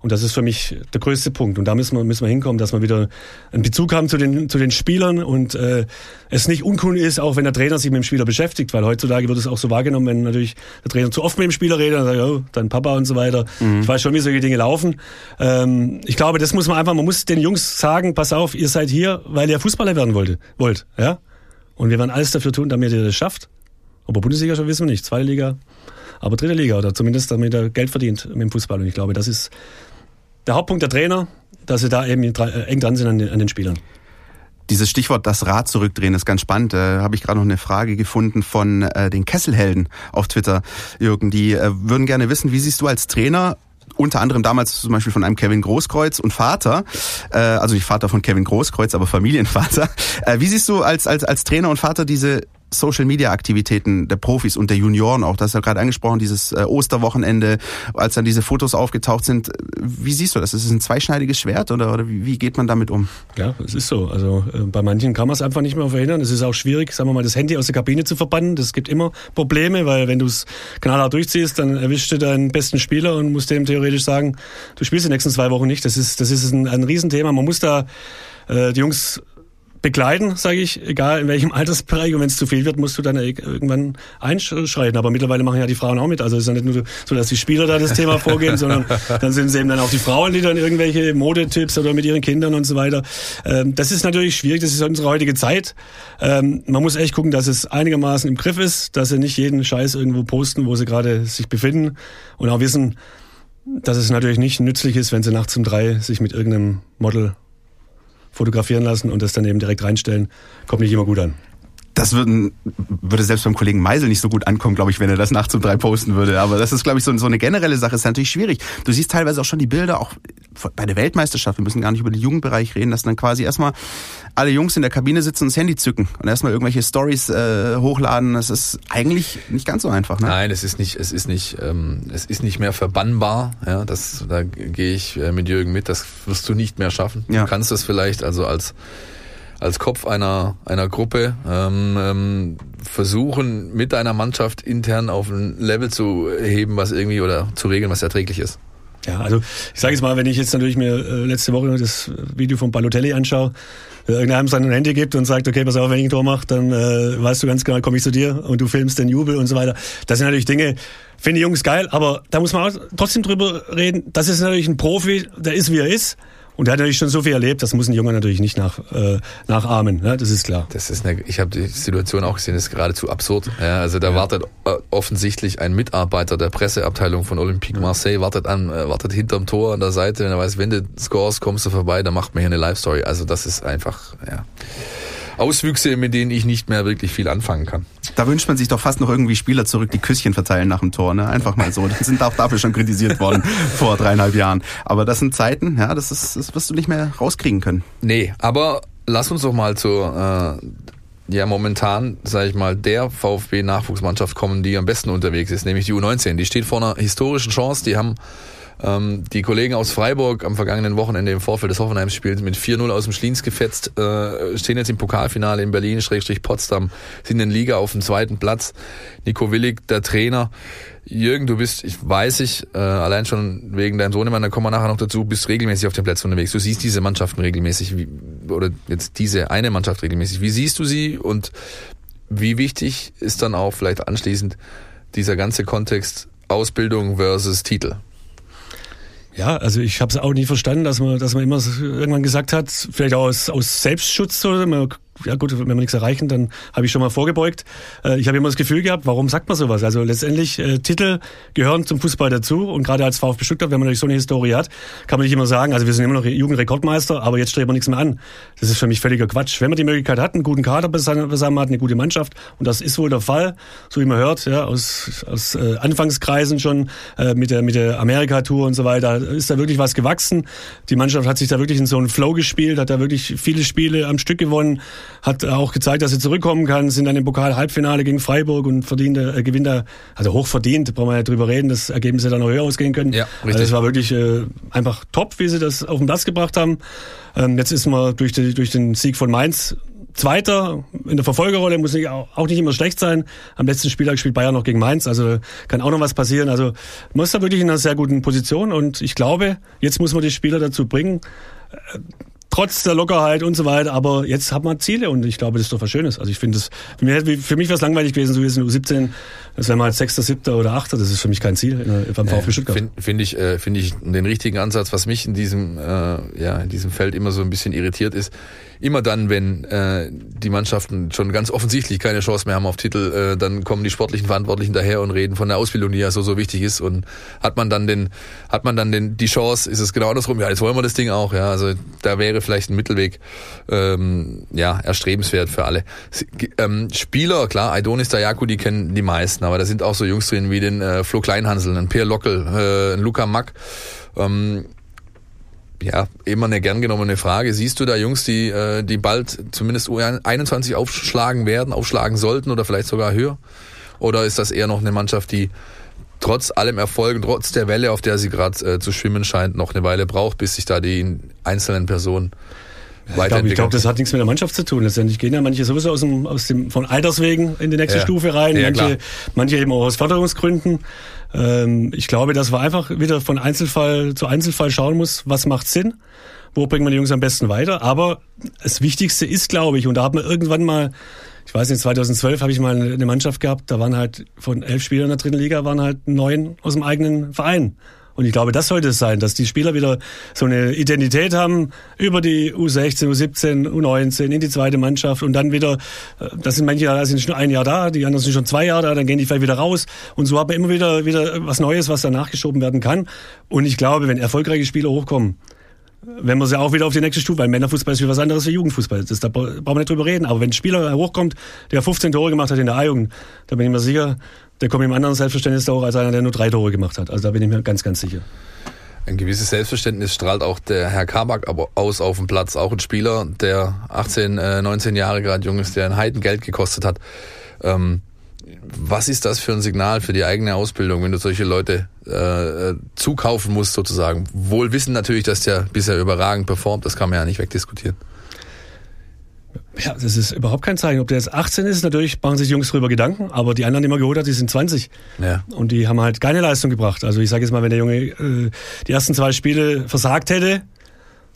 Und das ist für mich der größte Punkt. Und da müssen wir, müssen wir hinkommen, dass wir wieder einen Bezug haben zu den, zu den Spielern und äh, es nicht uncool ist, auch wenn der Trainer sich mit dem Spieler beschäftigt, weil heutzutage wird es auch so wahrgenommen, wenn natürlich der Trainer zu oft mit dem Spieler redet, dann sagt, oh, dein Papa und so weiter. Mhm. Ich weiß schon, wie solche Dinge laufen. Ähm, ich glaube, das muss man einfach, man muss den Jungs sagen, pass auf, ihr seid hier, weil ihr Fußballer werden wollte, wollt. Ja? Und wir werden alles dafür tun, damit ihr das schafft. Aber Bundesliga schon wissen wir nicht. Zweite Liga aber dritte Liga oder zumindest damit er Geld verdient mit dem Fußball. Und ich glaube, das ist der Hauptpunkt der Trainer, dass sie da eben äh, eng dran sind an den, an den Spielern. Dieses Stichwort das Rad zurückdrehen ist ganz spannend. Da habe ich gerade noch eine Frage gefunden von äh, den Kesselhelden auf Twitter, Jürgen. Die äh, würden gerne wissen, wie siehst du als Trainer unter anderem damals zum Beispiel von einem Kevin Großkreuz und Vater, äh, also nicht Vater von Kevin Großkreuz, aber Familienvater. [LAUGHS] Äh, wie siehst du als, als, als Trainer und Vater diese Social-Media-Aktivitäten der Profis und der Junioren auch. Das du ja gerade angesprochen, dieses äh, Osterwochenende, als dann diese Fotos aufgetaucht sind. Wie siehst du das? Ist es ein zweischneidiges Schwert oder, oder wie, wie geht man damit um? Ja, es ist so. Also äh, bei manchen kann man es einfach nicht mehr verhindern. Es ist auch schwierig, sagen wir mal, das Handy aus der Kabine zu verbannen. Das gibt immer Probleme, weil wenn du es knallhart durchziehst, dann erwischst du deinen besten Spieler und musst dem theoretisch sagen, du spielst die nächsten zwei Wochen nicht. Das ist, das ist ein, ein Riesenthema. Man muss da äh, die Jungs begleiten, sage ich, egal in welchem [LAUGHS] Altersbereich. Und wenn es zu viel wird, musst du dann irgendwann einschreiten. Aber mittlerweile machen ja die Frauen auch mit. Also es ist ja nicht nur so, dass die Spieler da das Thema vorgehen, [LAUGHS] sondern dann sind es eben dann auch die Frauen, die dann irgendwelche Modetipps oder mit ihren Kindern und so weiter. Ähm, das ist natürlich schwierig. Das ist unsere heutige Zeit. Ähm, man muss echt gucken, dass es einigermaßen im Griff ist, dass sie nicht jeden Scheiß irgendwo posten, wo sie gerade sich befinden und auch wissen, dass es natürlich nicht nützlich ist, wenn sie nachts um drei sich mit irgendeinem Model fotografieren lassen und das dann eben direkt reinstellen, kommt nicht immer gut an das würde, würde selbst beim Kollegen Meisel nicht so gut ankommen, glaube ich, wenn er das nachts um drei posten würde. Aber das ist, glaube ich, so, so eine generelle Sache. ist natürlich schwierig. Du siehst teilweise auch schon die Bilder, auch bei der Weltmeisterschaft. Wir müssen gar nicht über den Jugendbereich reden, dass dann quasi erstmal alle Jungs in der Kabine sitzen und das Handy zücken und erstmal irgendwelche Stories äh, hochladen. Das ist eigentlich nicht ganz so einfach. Ne? Nein, es ist nicht, es ist nicht, ähm, es ist nicht mehr verbannbar. Ja, das, da gehe ich äh, mit Jürgen mit. Das wirst du nicht mehr schaffen. Ja. Du kannst das vielleicht also als als Kopf einer, einer Gruppe ähm, ähm, versuchen, mit einer Mannschaft intern auf ein Level zu heben, was irgendwie oder zu regeln, was erträglich ist. Ja, also ich sage jetzt mal, wenn ich jetzt natürlich mir äh, letzte Woche das Video von Balotelli anschaue, irgendeinem sein Handy gibt und sagt, okay, pass auf, wenn ich ein Tor mache, dann äh, weißt du ganz genau, komme ich zu dir und du filmst den Jubel und so weiter. Das sind natürlich Dinge, finde die Jungs geil, aber da muss man auch trotzdem drüber reden. Das ist natürlich ein Profi, der ist wie er ist. Und er hat natürlich schon so viel erlebt, das muss ein Junge natürlich nicht nach, äh, nachahmen, ne? das ist klar. Das ist eine, ich habe die Situation auch gesehen, das ist geradezu absurd. Ja, also da ja. wartet äh, offensichtlich ein Mitarbeiter der Presseabteilung von Olympique Marseille, wartet an, äh, wartet hinterm Tor an der Seite, wenn er weiß, wenn du scores, kommst du vorbei, dann macht man hier eine Live-Story. Also das ist einfach, ja. Auswüchse, mit denen ich nicht mehr wirklich viel anfangen kann. Da wünscht man sich doch fast noch irgendwie Spieler zurück, die Küsschen verteilen nach dem Tor. Ne? Einfach mal so. Die sind auch dafür schon kritisiert worden [LAUGHS] vor dreieinhalb Jahren. Aber das sind Zeiten, ja, das, ist, das wirst du nicht mehr rauskriegen können. Nee, aber lass uns doch mal zur... Äh, ja momentan, sage ich mal, der VfB-Nachwuchsmannschaft kommen, die am besten unterwegs ist, nämlich die U19. Die steht vor einer historischen Chance. Die haben ähm, die Kollegen aus Freiburg am vergangenen Wochenende im Vorfeld des Hoffenheim-Spiels mit 4-0 aus dem Schliens gefetzt, äh, stehen jetzt im Pokalfinale in Berlin, Schrägstrich Potsdam, sind in Liga auf dem zweiten Platz. Nico Willig, der Trainer. Jürgen, du bist, ich weiß ich, äh, allein schon wegen deinem Sohnemann, da kommen wir nachher noch dazu, bist regelmäßig auf den Plätzen unterwegs. Du siehst diese Mannschaften regelmäßig, wie, oder jetzt diese eine Mannschaft regelmäßig. Wie siehst du sie und wie wichtig ist dann auch vielleicht anschließend dieser ganze Kontext Ausbildung versus Titel? Ja, also ich habe es auch nie verstanden, dass man, dass man immer irgendwann gesagt hat, vielleicht auch aus, aus Selbstschutz oder man ja gut, wenn wir nichts erreichen, dann habe ich schon mal vorgebeugt. Äh, ich habe immer das Gefühl gehabt, warum sagt man sowas? Also letztendlich äh, Titel gehören zum Fußball dazu und gerade als VfB Stuttgart, wenn man natürlich so eine Historie hat, kann man nicht immer sagen, also wir sind immer noch Jugendrekordmeister, aber jetzt streben wir nichts mehr an. Das ist für mich völliger Quatsch. Wenn man die Möglichkeit hat, einen guten Kader zusammen hat, eine gute Mannschaft und das ist wohl der Fall, so wie man hört, ja, aus, aus äh, Anfangskreisen schon äh, mit der mit der Amerika-Tour und so weiter, ist da wirklich was gewachsen. Die Mannschaft hat sich da wirklich in so einen Flow gespielt, hat da wirklich viele Spiele am Stück gewonnen hat auch gezeigt, dass sie zurückkommen kann, sind dann im Pokal-Halbfinale gegen Freiburg und verdiente, äh, gewinnt da, also hochverdient, brauchen wir ja drüber reden, dass Ergebnisse dann noch höher ausgehen können. Ja, richtig. Also es war wirklich äh, einfach top, wie sie das auf den Platz gebracht haben. Ähm, jetzt ist man durch, die, durch den Sieg von Mainz Zweiter in der Verfolgerrolle muss nicht, auch nicht immer schlecht sein. Am letzten Spieltag spielt Bayern noch gegen Mainz, also kann auch noch was passieren. Also man ist da wirklich in einer sehr guten Position und ich glaube, jetzt muss man die Spieler dazu bringen, äh, trotz der Lockerheit und so weiter. Aber jetzt hat man Ziele und ich glaube, das ist doch was Schönes. Also ich finde das, für mich, für mich wäre es langweilig gewesen, so wie es in U17, das wäre mal Sechster, Siebter oder Achter, das ist für mich kein Ziel beim VfB Stuttgart. Finde find ich, äh, finde ich den richtigen Ansatz, was mich in diesem, äh, ja, in diesem Feld immer so ein bisschen irritiert ist immer dann, wenn äh, die Mannschaften schon ganz offensichtlich keine Chance mehr haben auf Titel, äh, dann kommen die sportlichen Verantwortlichen daher und reden von der Ausbildung, die ja so so wichtig ist. Und hat man dann den, hat man dann den die Chance, ist es genau andersrum. Ja, jetzt wollen wir das Ding auch. Ja, also da wäre vielleicht ein Mittelweg ähm, ja erstrebenswert für alle. Ähm, Spieler, klar, Aidonis Dayaku, die kennen die meisten, aber da sind auch so Jungs drin wie den äh, Flo Kleinhansel, ein Per Lockel, äh, ein Luca Mack. Ähm, ja, immer eine gern genommene Frage. Siehst du da Jungs, die, äh, die bald zumindest U21 aufschlagen werden, aufschlagen sollten oder vielleicht sogar höher? Oder ist das eher noch eine Mannschaft, die trotz allem Erfolg trotz der Welle, auf der sie gerade äh, zu schwimmen scheint, noch eine Weile braucht, bis sich da die einzelnen Personen ich glaube, glaub, das hat nichts mit der Mannschaft zu tun. Letztendlich gehen ja manche sowieso aus dem, aus dem von Alterswegen in die nächste ja. Stufe rein, ja, manche, manche eben auch aus Förderungsgründen. Ähm, ich glaube, dass man einfach wieder von Einzelfall zu Einzelfall schauen muss, was macht Sinn, wo bringt man die Jungs am besten weiter. Aber das Wichtigste ist, glaube ich, und da hat man irgendwann mal, ich weiß nicht, 2012 habe ich mal eine Mannschaft gehabt, da waren halt von elf Spielern in der dritten Liga, waren halt neun aus dem eigenen Verein. Und ich glaube, das sollte es sein, dass die Spieler wieder so eine Identität haben über die U16, U17, U19 in die zweite Mannschaft und dann wieder, äh, das sind manche, da sind schon ein Jahr da, die anderen sind schon zwei Jahre da, dann gehen die vielleicht wieder raus. Und so hat man immer wieder, wieder was Neues, was da nachgeschoben werden kann. Und ich glaube, wenn erfolgreiche Spieler hochkommen, wenn man sie auch wieder auf die nächste Stufe, weil Männerfußball ist wie was anderes wie Jugendfußball. Das, da brauchen wir nicht drüber reden. Aber wenn ein Spieler hochkommt, der 15 Tore gemacht hat in der A-Jugend, da bin ich mir sicher, der kommt im anderen Selbstverständnis auch als einer, der nur drei Tore gemacht hat. Also da bin ich mir ganz, ganz sicher. Ein gewisses Selbstverständnis strahlt auch der Herr Kabak aber aus auf dem Platz. Auch ein Spieler, der 18, 19 äh, Jahre gerade jung ist, der ein Heidengeld gekostet hat. Ähm, was ist das für ein Signal für die eigene Ausbildung, wenn du solche Leute äh, zukaufen musst sozusagen? Wohl wissen natürlich, dass der bisher überragend performt, das kann man ja nicht wegdiskutieren. Ja, das ist überhaupt kein Zeichen. Ob der jetzt 18 ist, natürlich machen sich Jungs darüber Gedanken, aber die anderen, die man geholt hat, die sind 20. Ja. Und die haben halt keine Leistung gebracht. Also ich sage jetzt mal, wenn der Junge äh, die ersten zwei Spiele versagt hätte,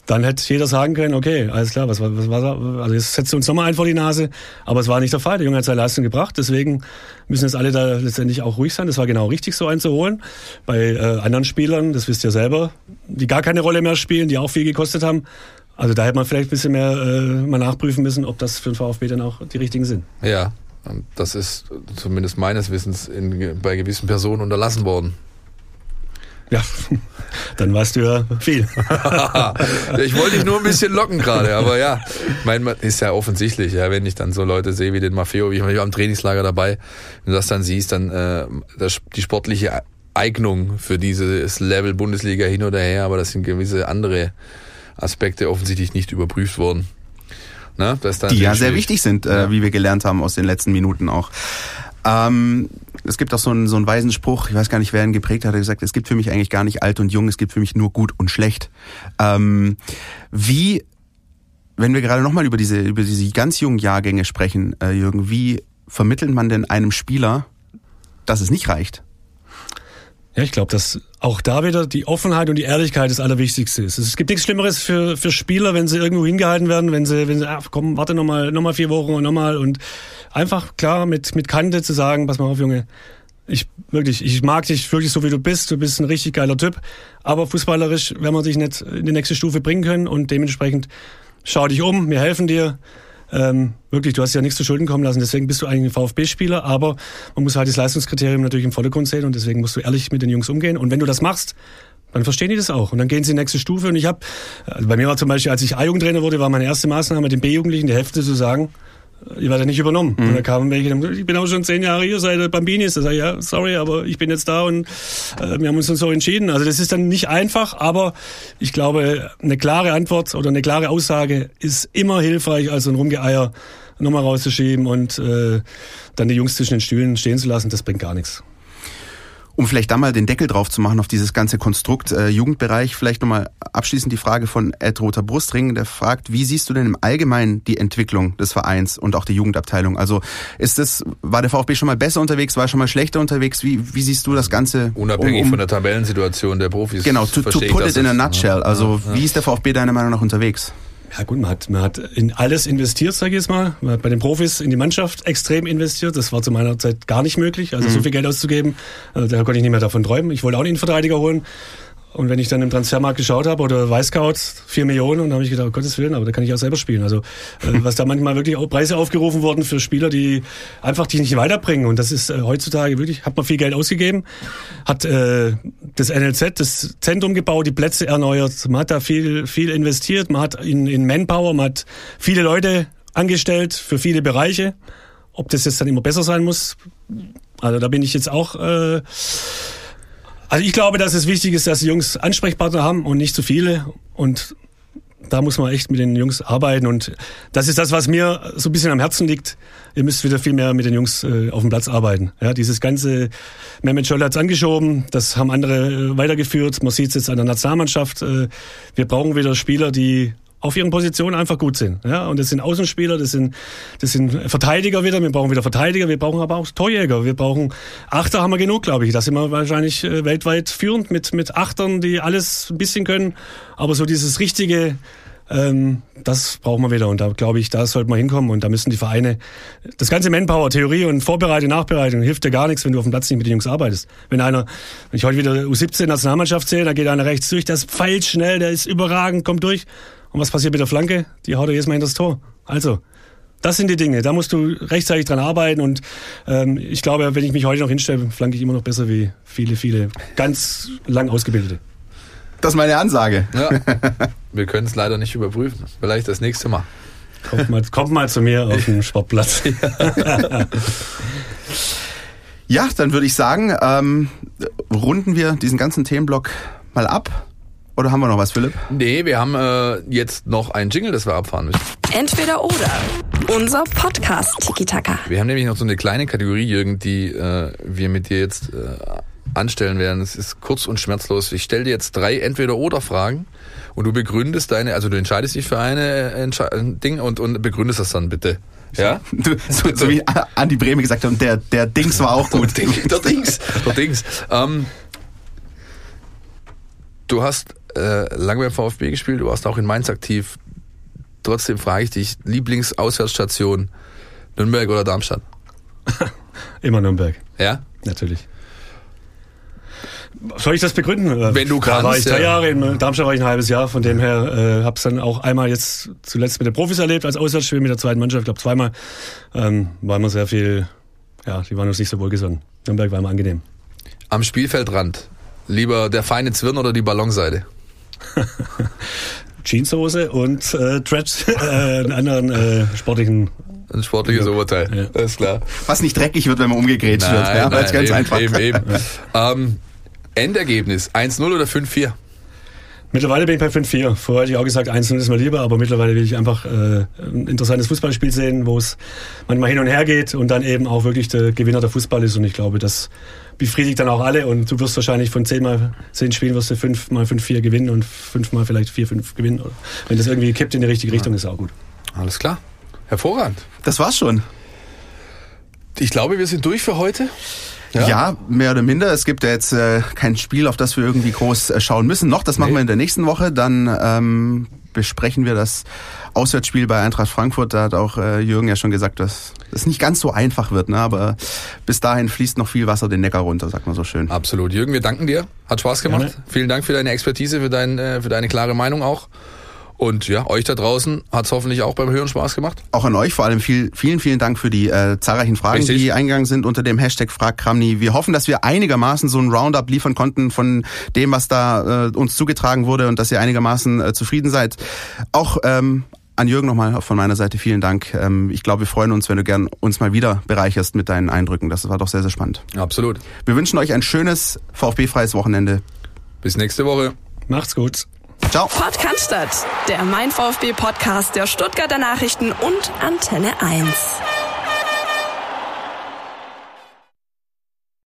dann hätte jeder sagen können, okay, alles klar, was, was, was Also jetzt setzt uns nochmal ein vor die Nase. Aber es war nicht der Fall. Der Junge hat seine Leistung gebracht. Deswegen müssen jetzt alle da letztendlich auch ruhig sein. Das war genau richtig, so einzuholen. Bei äh, anderen Spielern, das wisst ihr selber, die gar keine Rolle mehr spielen, die auch viel gekostet haben, also da hätte man vielleicht ein bisschen mehr äh, mal nachprüfen müssen, ob das für den VfB dann auch die richtigen sind. Ja, das ist zumindest meines Wissens in, bei gewissen Personen unterlassen worden. Ja, [LAUGHS] dann weißt du ja viel. [LAUGHS] ich wollte dich nur ein bisschen locken gerade, aber ja, mein ist ja offensichtlich, ja, wenn ich dann so Leute sehe wie den Maffeo, wie ich war am Trainingslager dabei, wenn du das dann siehst, dann äh, das, die sportliche Eignung für dieses Level Bundesliga hin oder her, aber das sind gewisse andere Aspekte offensichtlich nicht überprüft wurden. Ne? Die ja sehr wichtig sind, äh, ja. wie wir gelernt haben aus den letzten Minuten auch. Ähm, es gibt auch so einen, so einen weisen Spruch, ich weiß gar nicht, wer ihn geprägt hat, er gesagt, es gibt für mich eigentlich gar nicht alt und jung, es gibt für mich nur gut und schlecht. Ähm, wie, wenn wir gerade nochmal über diese, über diese ganz jungen Jahrgänge sprechen, äh, Jürgen, wie vermittelt man denn einem Spieler, dass es nicht reicht? Ja, ich glaube, dass auch da wieder die Offenheit und die Ehrlichkeit das Allerwichtigste ist. Es gibt nichts Schlimmeres für, für Spieler, wenn sie irgendwo hingehalten werden, wenn sie, wenn sie, ach, komm, warte nochmal, nochmal vier Wochen und nochmal und einfach klar mit, mit Kante zu sagen, pass mal auf, Junge, ich wirklich, ich mag dich wirklich so wie du bist, du bist ein richtig geiler Typ, aber fußballerisch werden wir dich nicht in die nächste Stufe bringen können und dementsprechend schau dich um, wir helfen dir, ähm, wirklich, du hast ja nichts zu Schulden kommen lassen, deswegen bist du eigentlich ein VfB-Spieler, aber man muss halt das Leistungskriterium natürlich im Vordergrund sehen und deswegen musst du ehrlich mit den Jungs umgehen. Und wenn du das machst, dann verstehen die das auch. Und dann gehen sie in die nächste Stufe. Und ich habe, also bei mir war zum Beispiel, als ich A-Jugendtrainer wurde, war meine erste Maßnahme, den B-Jugendlichen die Hälfte zu sagen, ich werde nicht übernommen. Mhm. Und da kamen welche, ich bin auch schon zehn Jahre hier seit Bambinis. Da sage ich, ja, sorry, aber ich bin jetzt da und äh, wir haben uns dann so entschieden. Also das ist dann nicht einfach, aber ich glaube, eine klare Antwort oder eine klare Aussage ist immer hilfreich, als ein Rumgeeier nochmal rauszuschieben und äh, dann die Jungs zwischen den Stühlen stehen zu lassen. Das bringt gar nichts. Um vielleicht da mal den Deckel drauf zu machen auf dieses ganze Konstrukt äh, Jugendbereich, vielleicht nochmal abschließend die Frage von Ed Roter Brustring, der fragt, wie siehst du denn im Allgemeinen die Entwicklung des Vereins und auch die Jugendabteilung? Also ist das, war der VfB schon mal besser unterwegs, war schon mal schlechter unterwegs? Wie, wie siehst du das Ganze? Unabhängig um, um, von der Tabellensituation der Profis. Genau, to, to put it in a nutshell. Also ja, ja. wie ist der VfB deiner Meinung nach unterwegs? Ja gut, man hat, man hat in alles investiert, sage ich jetzt mal. Man hat bei den Profis in die Mannschaft extrem investiert. Das war zu meiner Zeit gar nicht möglich. Also mhm. so viel Geld auszugeben, äh, da konnte ich nicht mehr davon träumen. Ich wollte auch einen Innenverteidiger holen. Und wenn ich dann im Transfermarkt geschaut habe oder Weißscout, vier Millionen, und dann habe ich gedacht, um Gottes Willen, aber da kann ich auch selber spielen. Also äh, [LAUGHS] was da manchmal wirklich auch Preise aufgerufen wurden für Spieler, die einfach die nicht weiterbringen. Und das ist äh, heutzutage wirklich, hat man viel Geld ausgegeben, hat äh, das NLZ, das Zentrum gebaut, die Plätze erneuert, man hat da viel, viel investiert, man hat in, in Manpower, man hat viele Leute angestellt für viele Bereiche. Ob das jetzt dann immer besser sein muss, also da bin ich jetzt auch äh, also ich glaube, dass es wichtig ist, dass die Jungs Ansprechpartner haben und nicht zu viele. Und da muss man echt mit den Jungs arbeiten und das ist das, was mir so ein bisschen am Herzen liegt. Ihr müsst wieder viel mehr mit den Jungs äh, auf dem Platz arbeiten. Ja, dieses ganze Mehmet Scholl hat's angeschoben, das haben andere äh, weitergeführt. Man sieht es jetzt an der Nationalmannschaft. Äh, wir brauchen wieder Spieler, die auf ihren Positionen einfach gut sind. Ja, und das sind Außenspieler, das sind, das sind Verteidiger wieder. Wir brauchen wieder Verteidiger, wir brauchen aber auch Torjäger. Wir brauchen Achter haben wir genug, glaube ich. Da sind wir wahrscheinlich äh, weltweit führend mit, mit Achtern, die alles ein bisschen können. Aber so dieses richtige, ähm, das brauchen wir wieder. Und da glaube ich, da sollte man hinkommen. Und da müssen die Vereine, das ganze Manpower, Theorie und Vorbereitung, Nachbereitung, hilft dir gar nichts, wenn du auf dem Platz nicht mit den Jungs arbeitest. Wenn einer, wenn ich heute wieder U17 Nationalmannschaft sehe, da geht einer rechts durch, das pfeilt schnell, der ist überragend, kommt durch. Und was passiert mit der Flanke? Die haut er jedes Mal in das Tor. Also, das sind die Dinge. Da musst du rechtzeitig dran arbeiten. Und ähm, ich glaube, wenn ich mich heute noch hinstelle, flanke ich immer noch besser wie viele, viele ganz lang ausgebildete. Das ist meine Ansage. Ja. [LAUGHS] Wir können es leider nicht überprüfen. Vielleicht das nächste Mal. Kommt mal, kommt mal zu mir auf den [LAUGHS] Sportplatz. ja, dann würde ich sagen, ähm, runden wir diesen ganzen Themenblock mal ab. Oder haben wir noch was, Philipp? Nee, wir haben äh, jetzt noch ein Jingle, das wir abfahren müssen. Entweder oder. Unser Podcast Tiki Taka. Wir haben nämlich noch so eine kleine Kategorie, Jürgen, die äh, wir mit dir jetzt äh, anstellen werden. Es ist kurz und schmerzlos. Ich stelle dir jetzt drei Entweder-Oder-Fragen und du begründest deine, also du entscheidest dich für eine Entsche Ding und, und begründest das dann bitte. Ja? So, so wie Andi Breme gesagt hat, und der, der Dings war auch gut. [LAUGHS] der, Dings, der Dings. Ähm, du hast äh, lange beim VfB gespielt, du warst auch in Mainz aktiv. Trotzdem frage ich dich, Lieblingsauswärtsstation Nürnberg oder Darmstadt? [LAUGHS] Immer Nürnberg. Ja? Natürlich. Soll ich das begründen? Wenn du kannst. Da war ich drei ja. Jahre, in Darmstadt war ich ein halbes Jahr, von dem her äh, habe es dann auch einmal jetzt zuletzt mit den Profis erlebt, als Auswärtsspiel mit der zweiten Mannschaft, ich glaube zweimal, ähm, war immer sehr viel, ja, die waren uns nicht so wohlgesonnen. Nürnberg war immer angenehm. Am Spielfeldrand, lieber der feine Zwirn oder die Ballonseite? [LAUGHS] Jeanshose und äh, Dreads, [LAUGHS] äh, einen anderen äh, sportlichen ein sportliches ja. Oberteil, ja. das ist klar. Was nicht dreckig wird, wenn man umgegrätscht wird, ja, weil es ganz eben, einfach. Eben, eben. [LAUGHS] ähm, Endergebnis 1-0 oder 5-4? Mittlerweile bin ich bei 5-4. Vorher hätte ich auch gesagt, 1-0 ist mir lieber, aber mittlerweile will ich einfach äh, ein interessantes Fußballspiel sehen, wo es manchmal hin und her geht und dann eben auch wirklich der Gewinner der Fußball ist. Und ich glaube, das befriedigt dann auch alle und du wirst wahrscheinlich von 10 mal 10 Spielen wirst du 5 mal 5-4 gewinnen und 5 mal vielleicht 4-5 gewinnen. Wenn das irgendwie kippt in die richtige Richtung, ist auch gut. Alles klar. Hervorragend. Das war's schon. Ich glaube, wir sind durch für heute. Ja? ja, mehr oder minder. Es gibt ja jetzt äh, kein Spiel, auf das wir irgendwie groß äh, schauen müssen. Noch, das machen nee. wir in der nächsten Woche. Dann ähm, besprechen wir das Auswärtsspiel bei Eintracht Frankfurt. Da hat auch äh, Jürgen ja schon gesagt, dass das nicht ganz so einfach wird. Ne? Aber bis dahin fließt noch viel Wasser den Neckar runter, sagt man so schön. Absolut. Jürgen, wir danken dir. Hat Spaß gemacht. Gerne. Vielen Dank für deine Expertise, für, dein, äh, für deine klare Meinung auch. Und ja, euch da draußen hat es hoffentlich auch beim Hören Spaß gemacht. Auch an euch vor allem viel, vielen, vielen Dank für die äh, zahlreichen Fragen, Richtig. die eingegangen sind unter dem Hashtag FragKramni. Wir hoffen, dass wir einigermaßen so ein Roundup liefern konnten von dem, was da äh, uns zugetragen wurde und dass ihr einigermaßen äh, zufrieden seid. Auch ähm, an Jürgen nochmal von meiner Seite vielen Dank. Ähm, ich glaube, wir freuen uns, wenn du gern uns mal wieder bereicherst mit deinen Eindrücken. Das war doch sehr, sehr spannend. Absolut. Wir wünschen euch ein schönes VfB-freies Wochenende. Bis nächste Woche. Macht's gut. Ciao. Podcast, der Mein VfB Podcast der Stuttgarter Nachrichten und Antenne 1.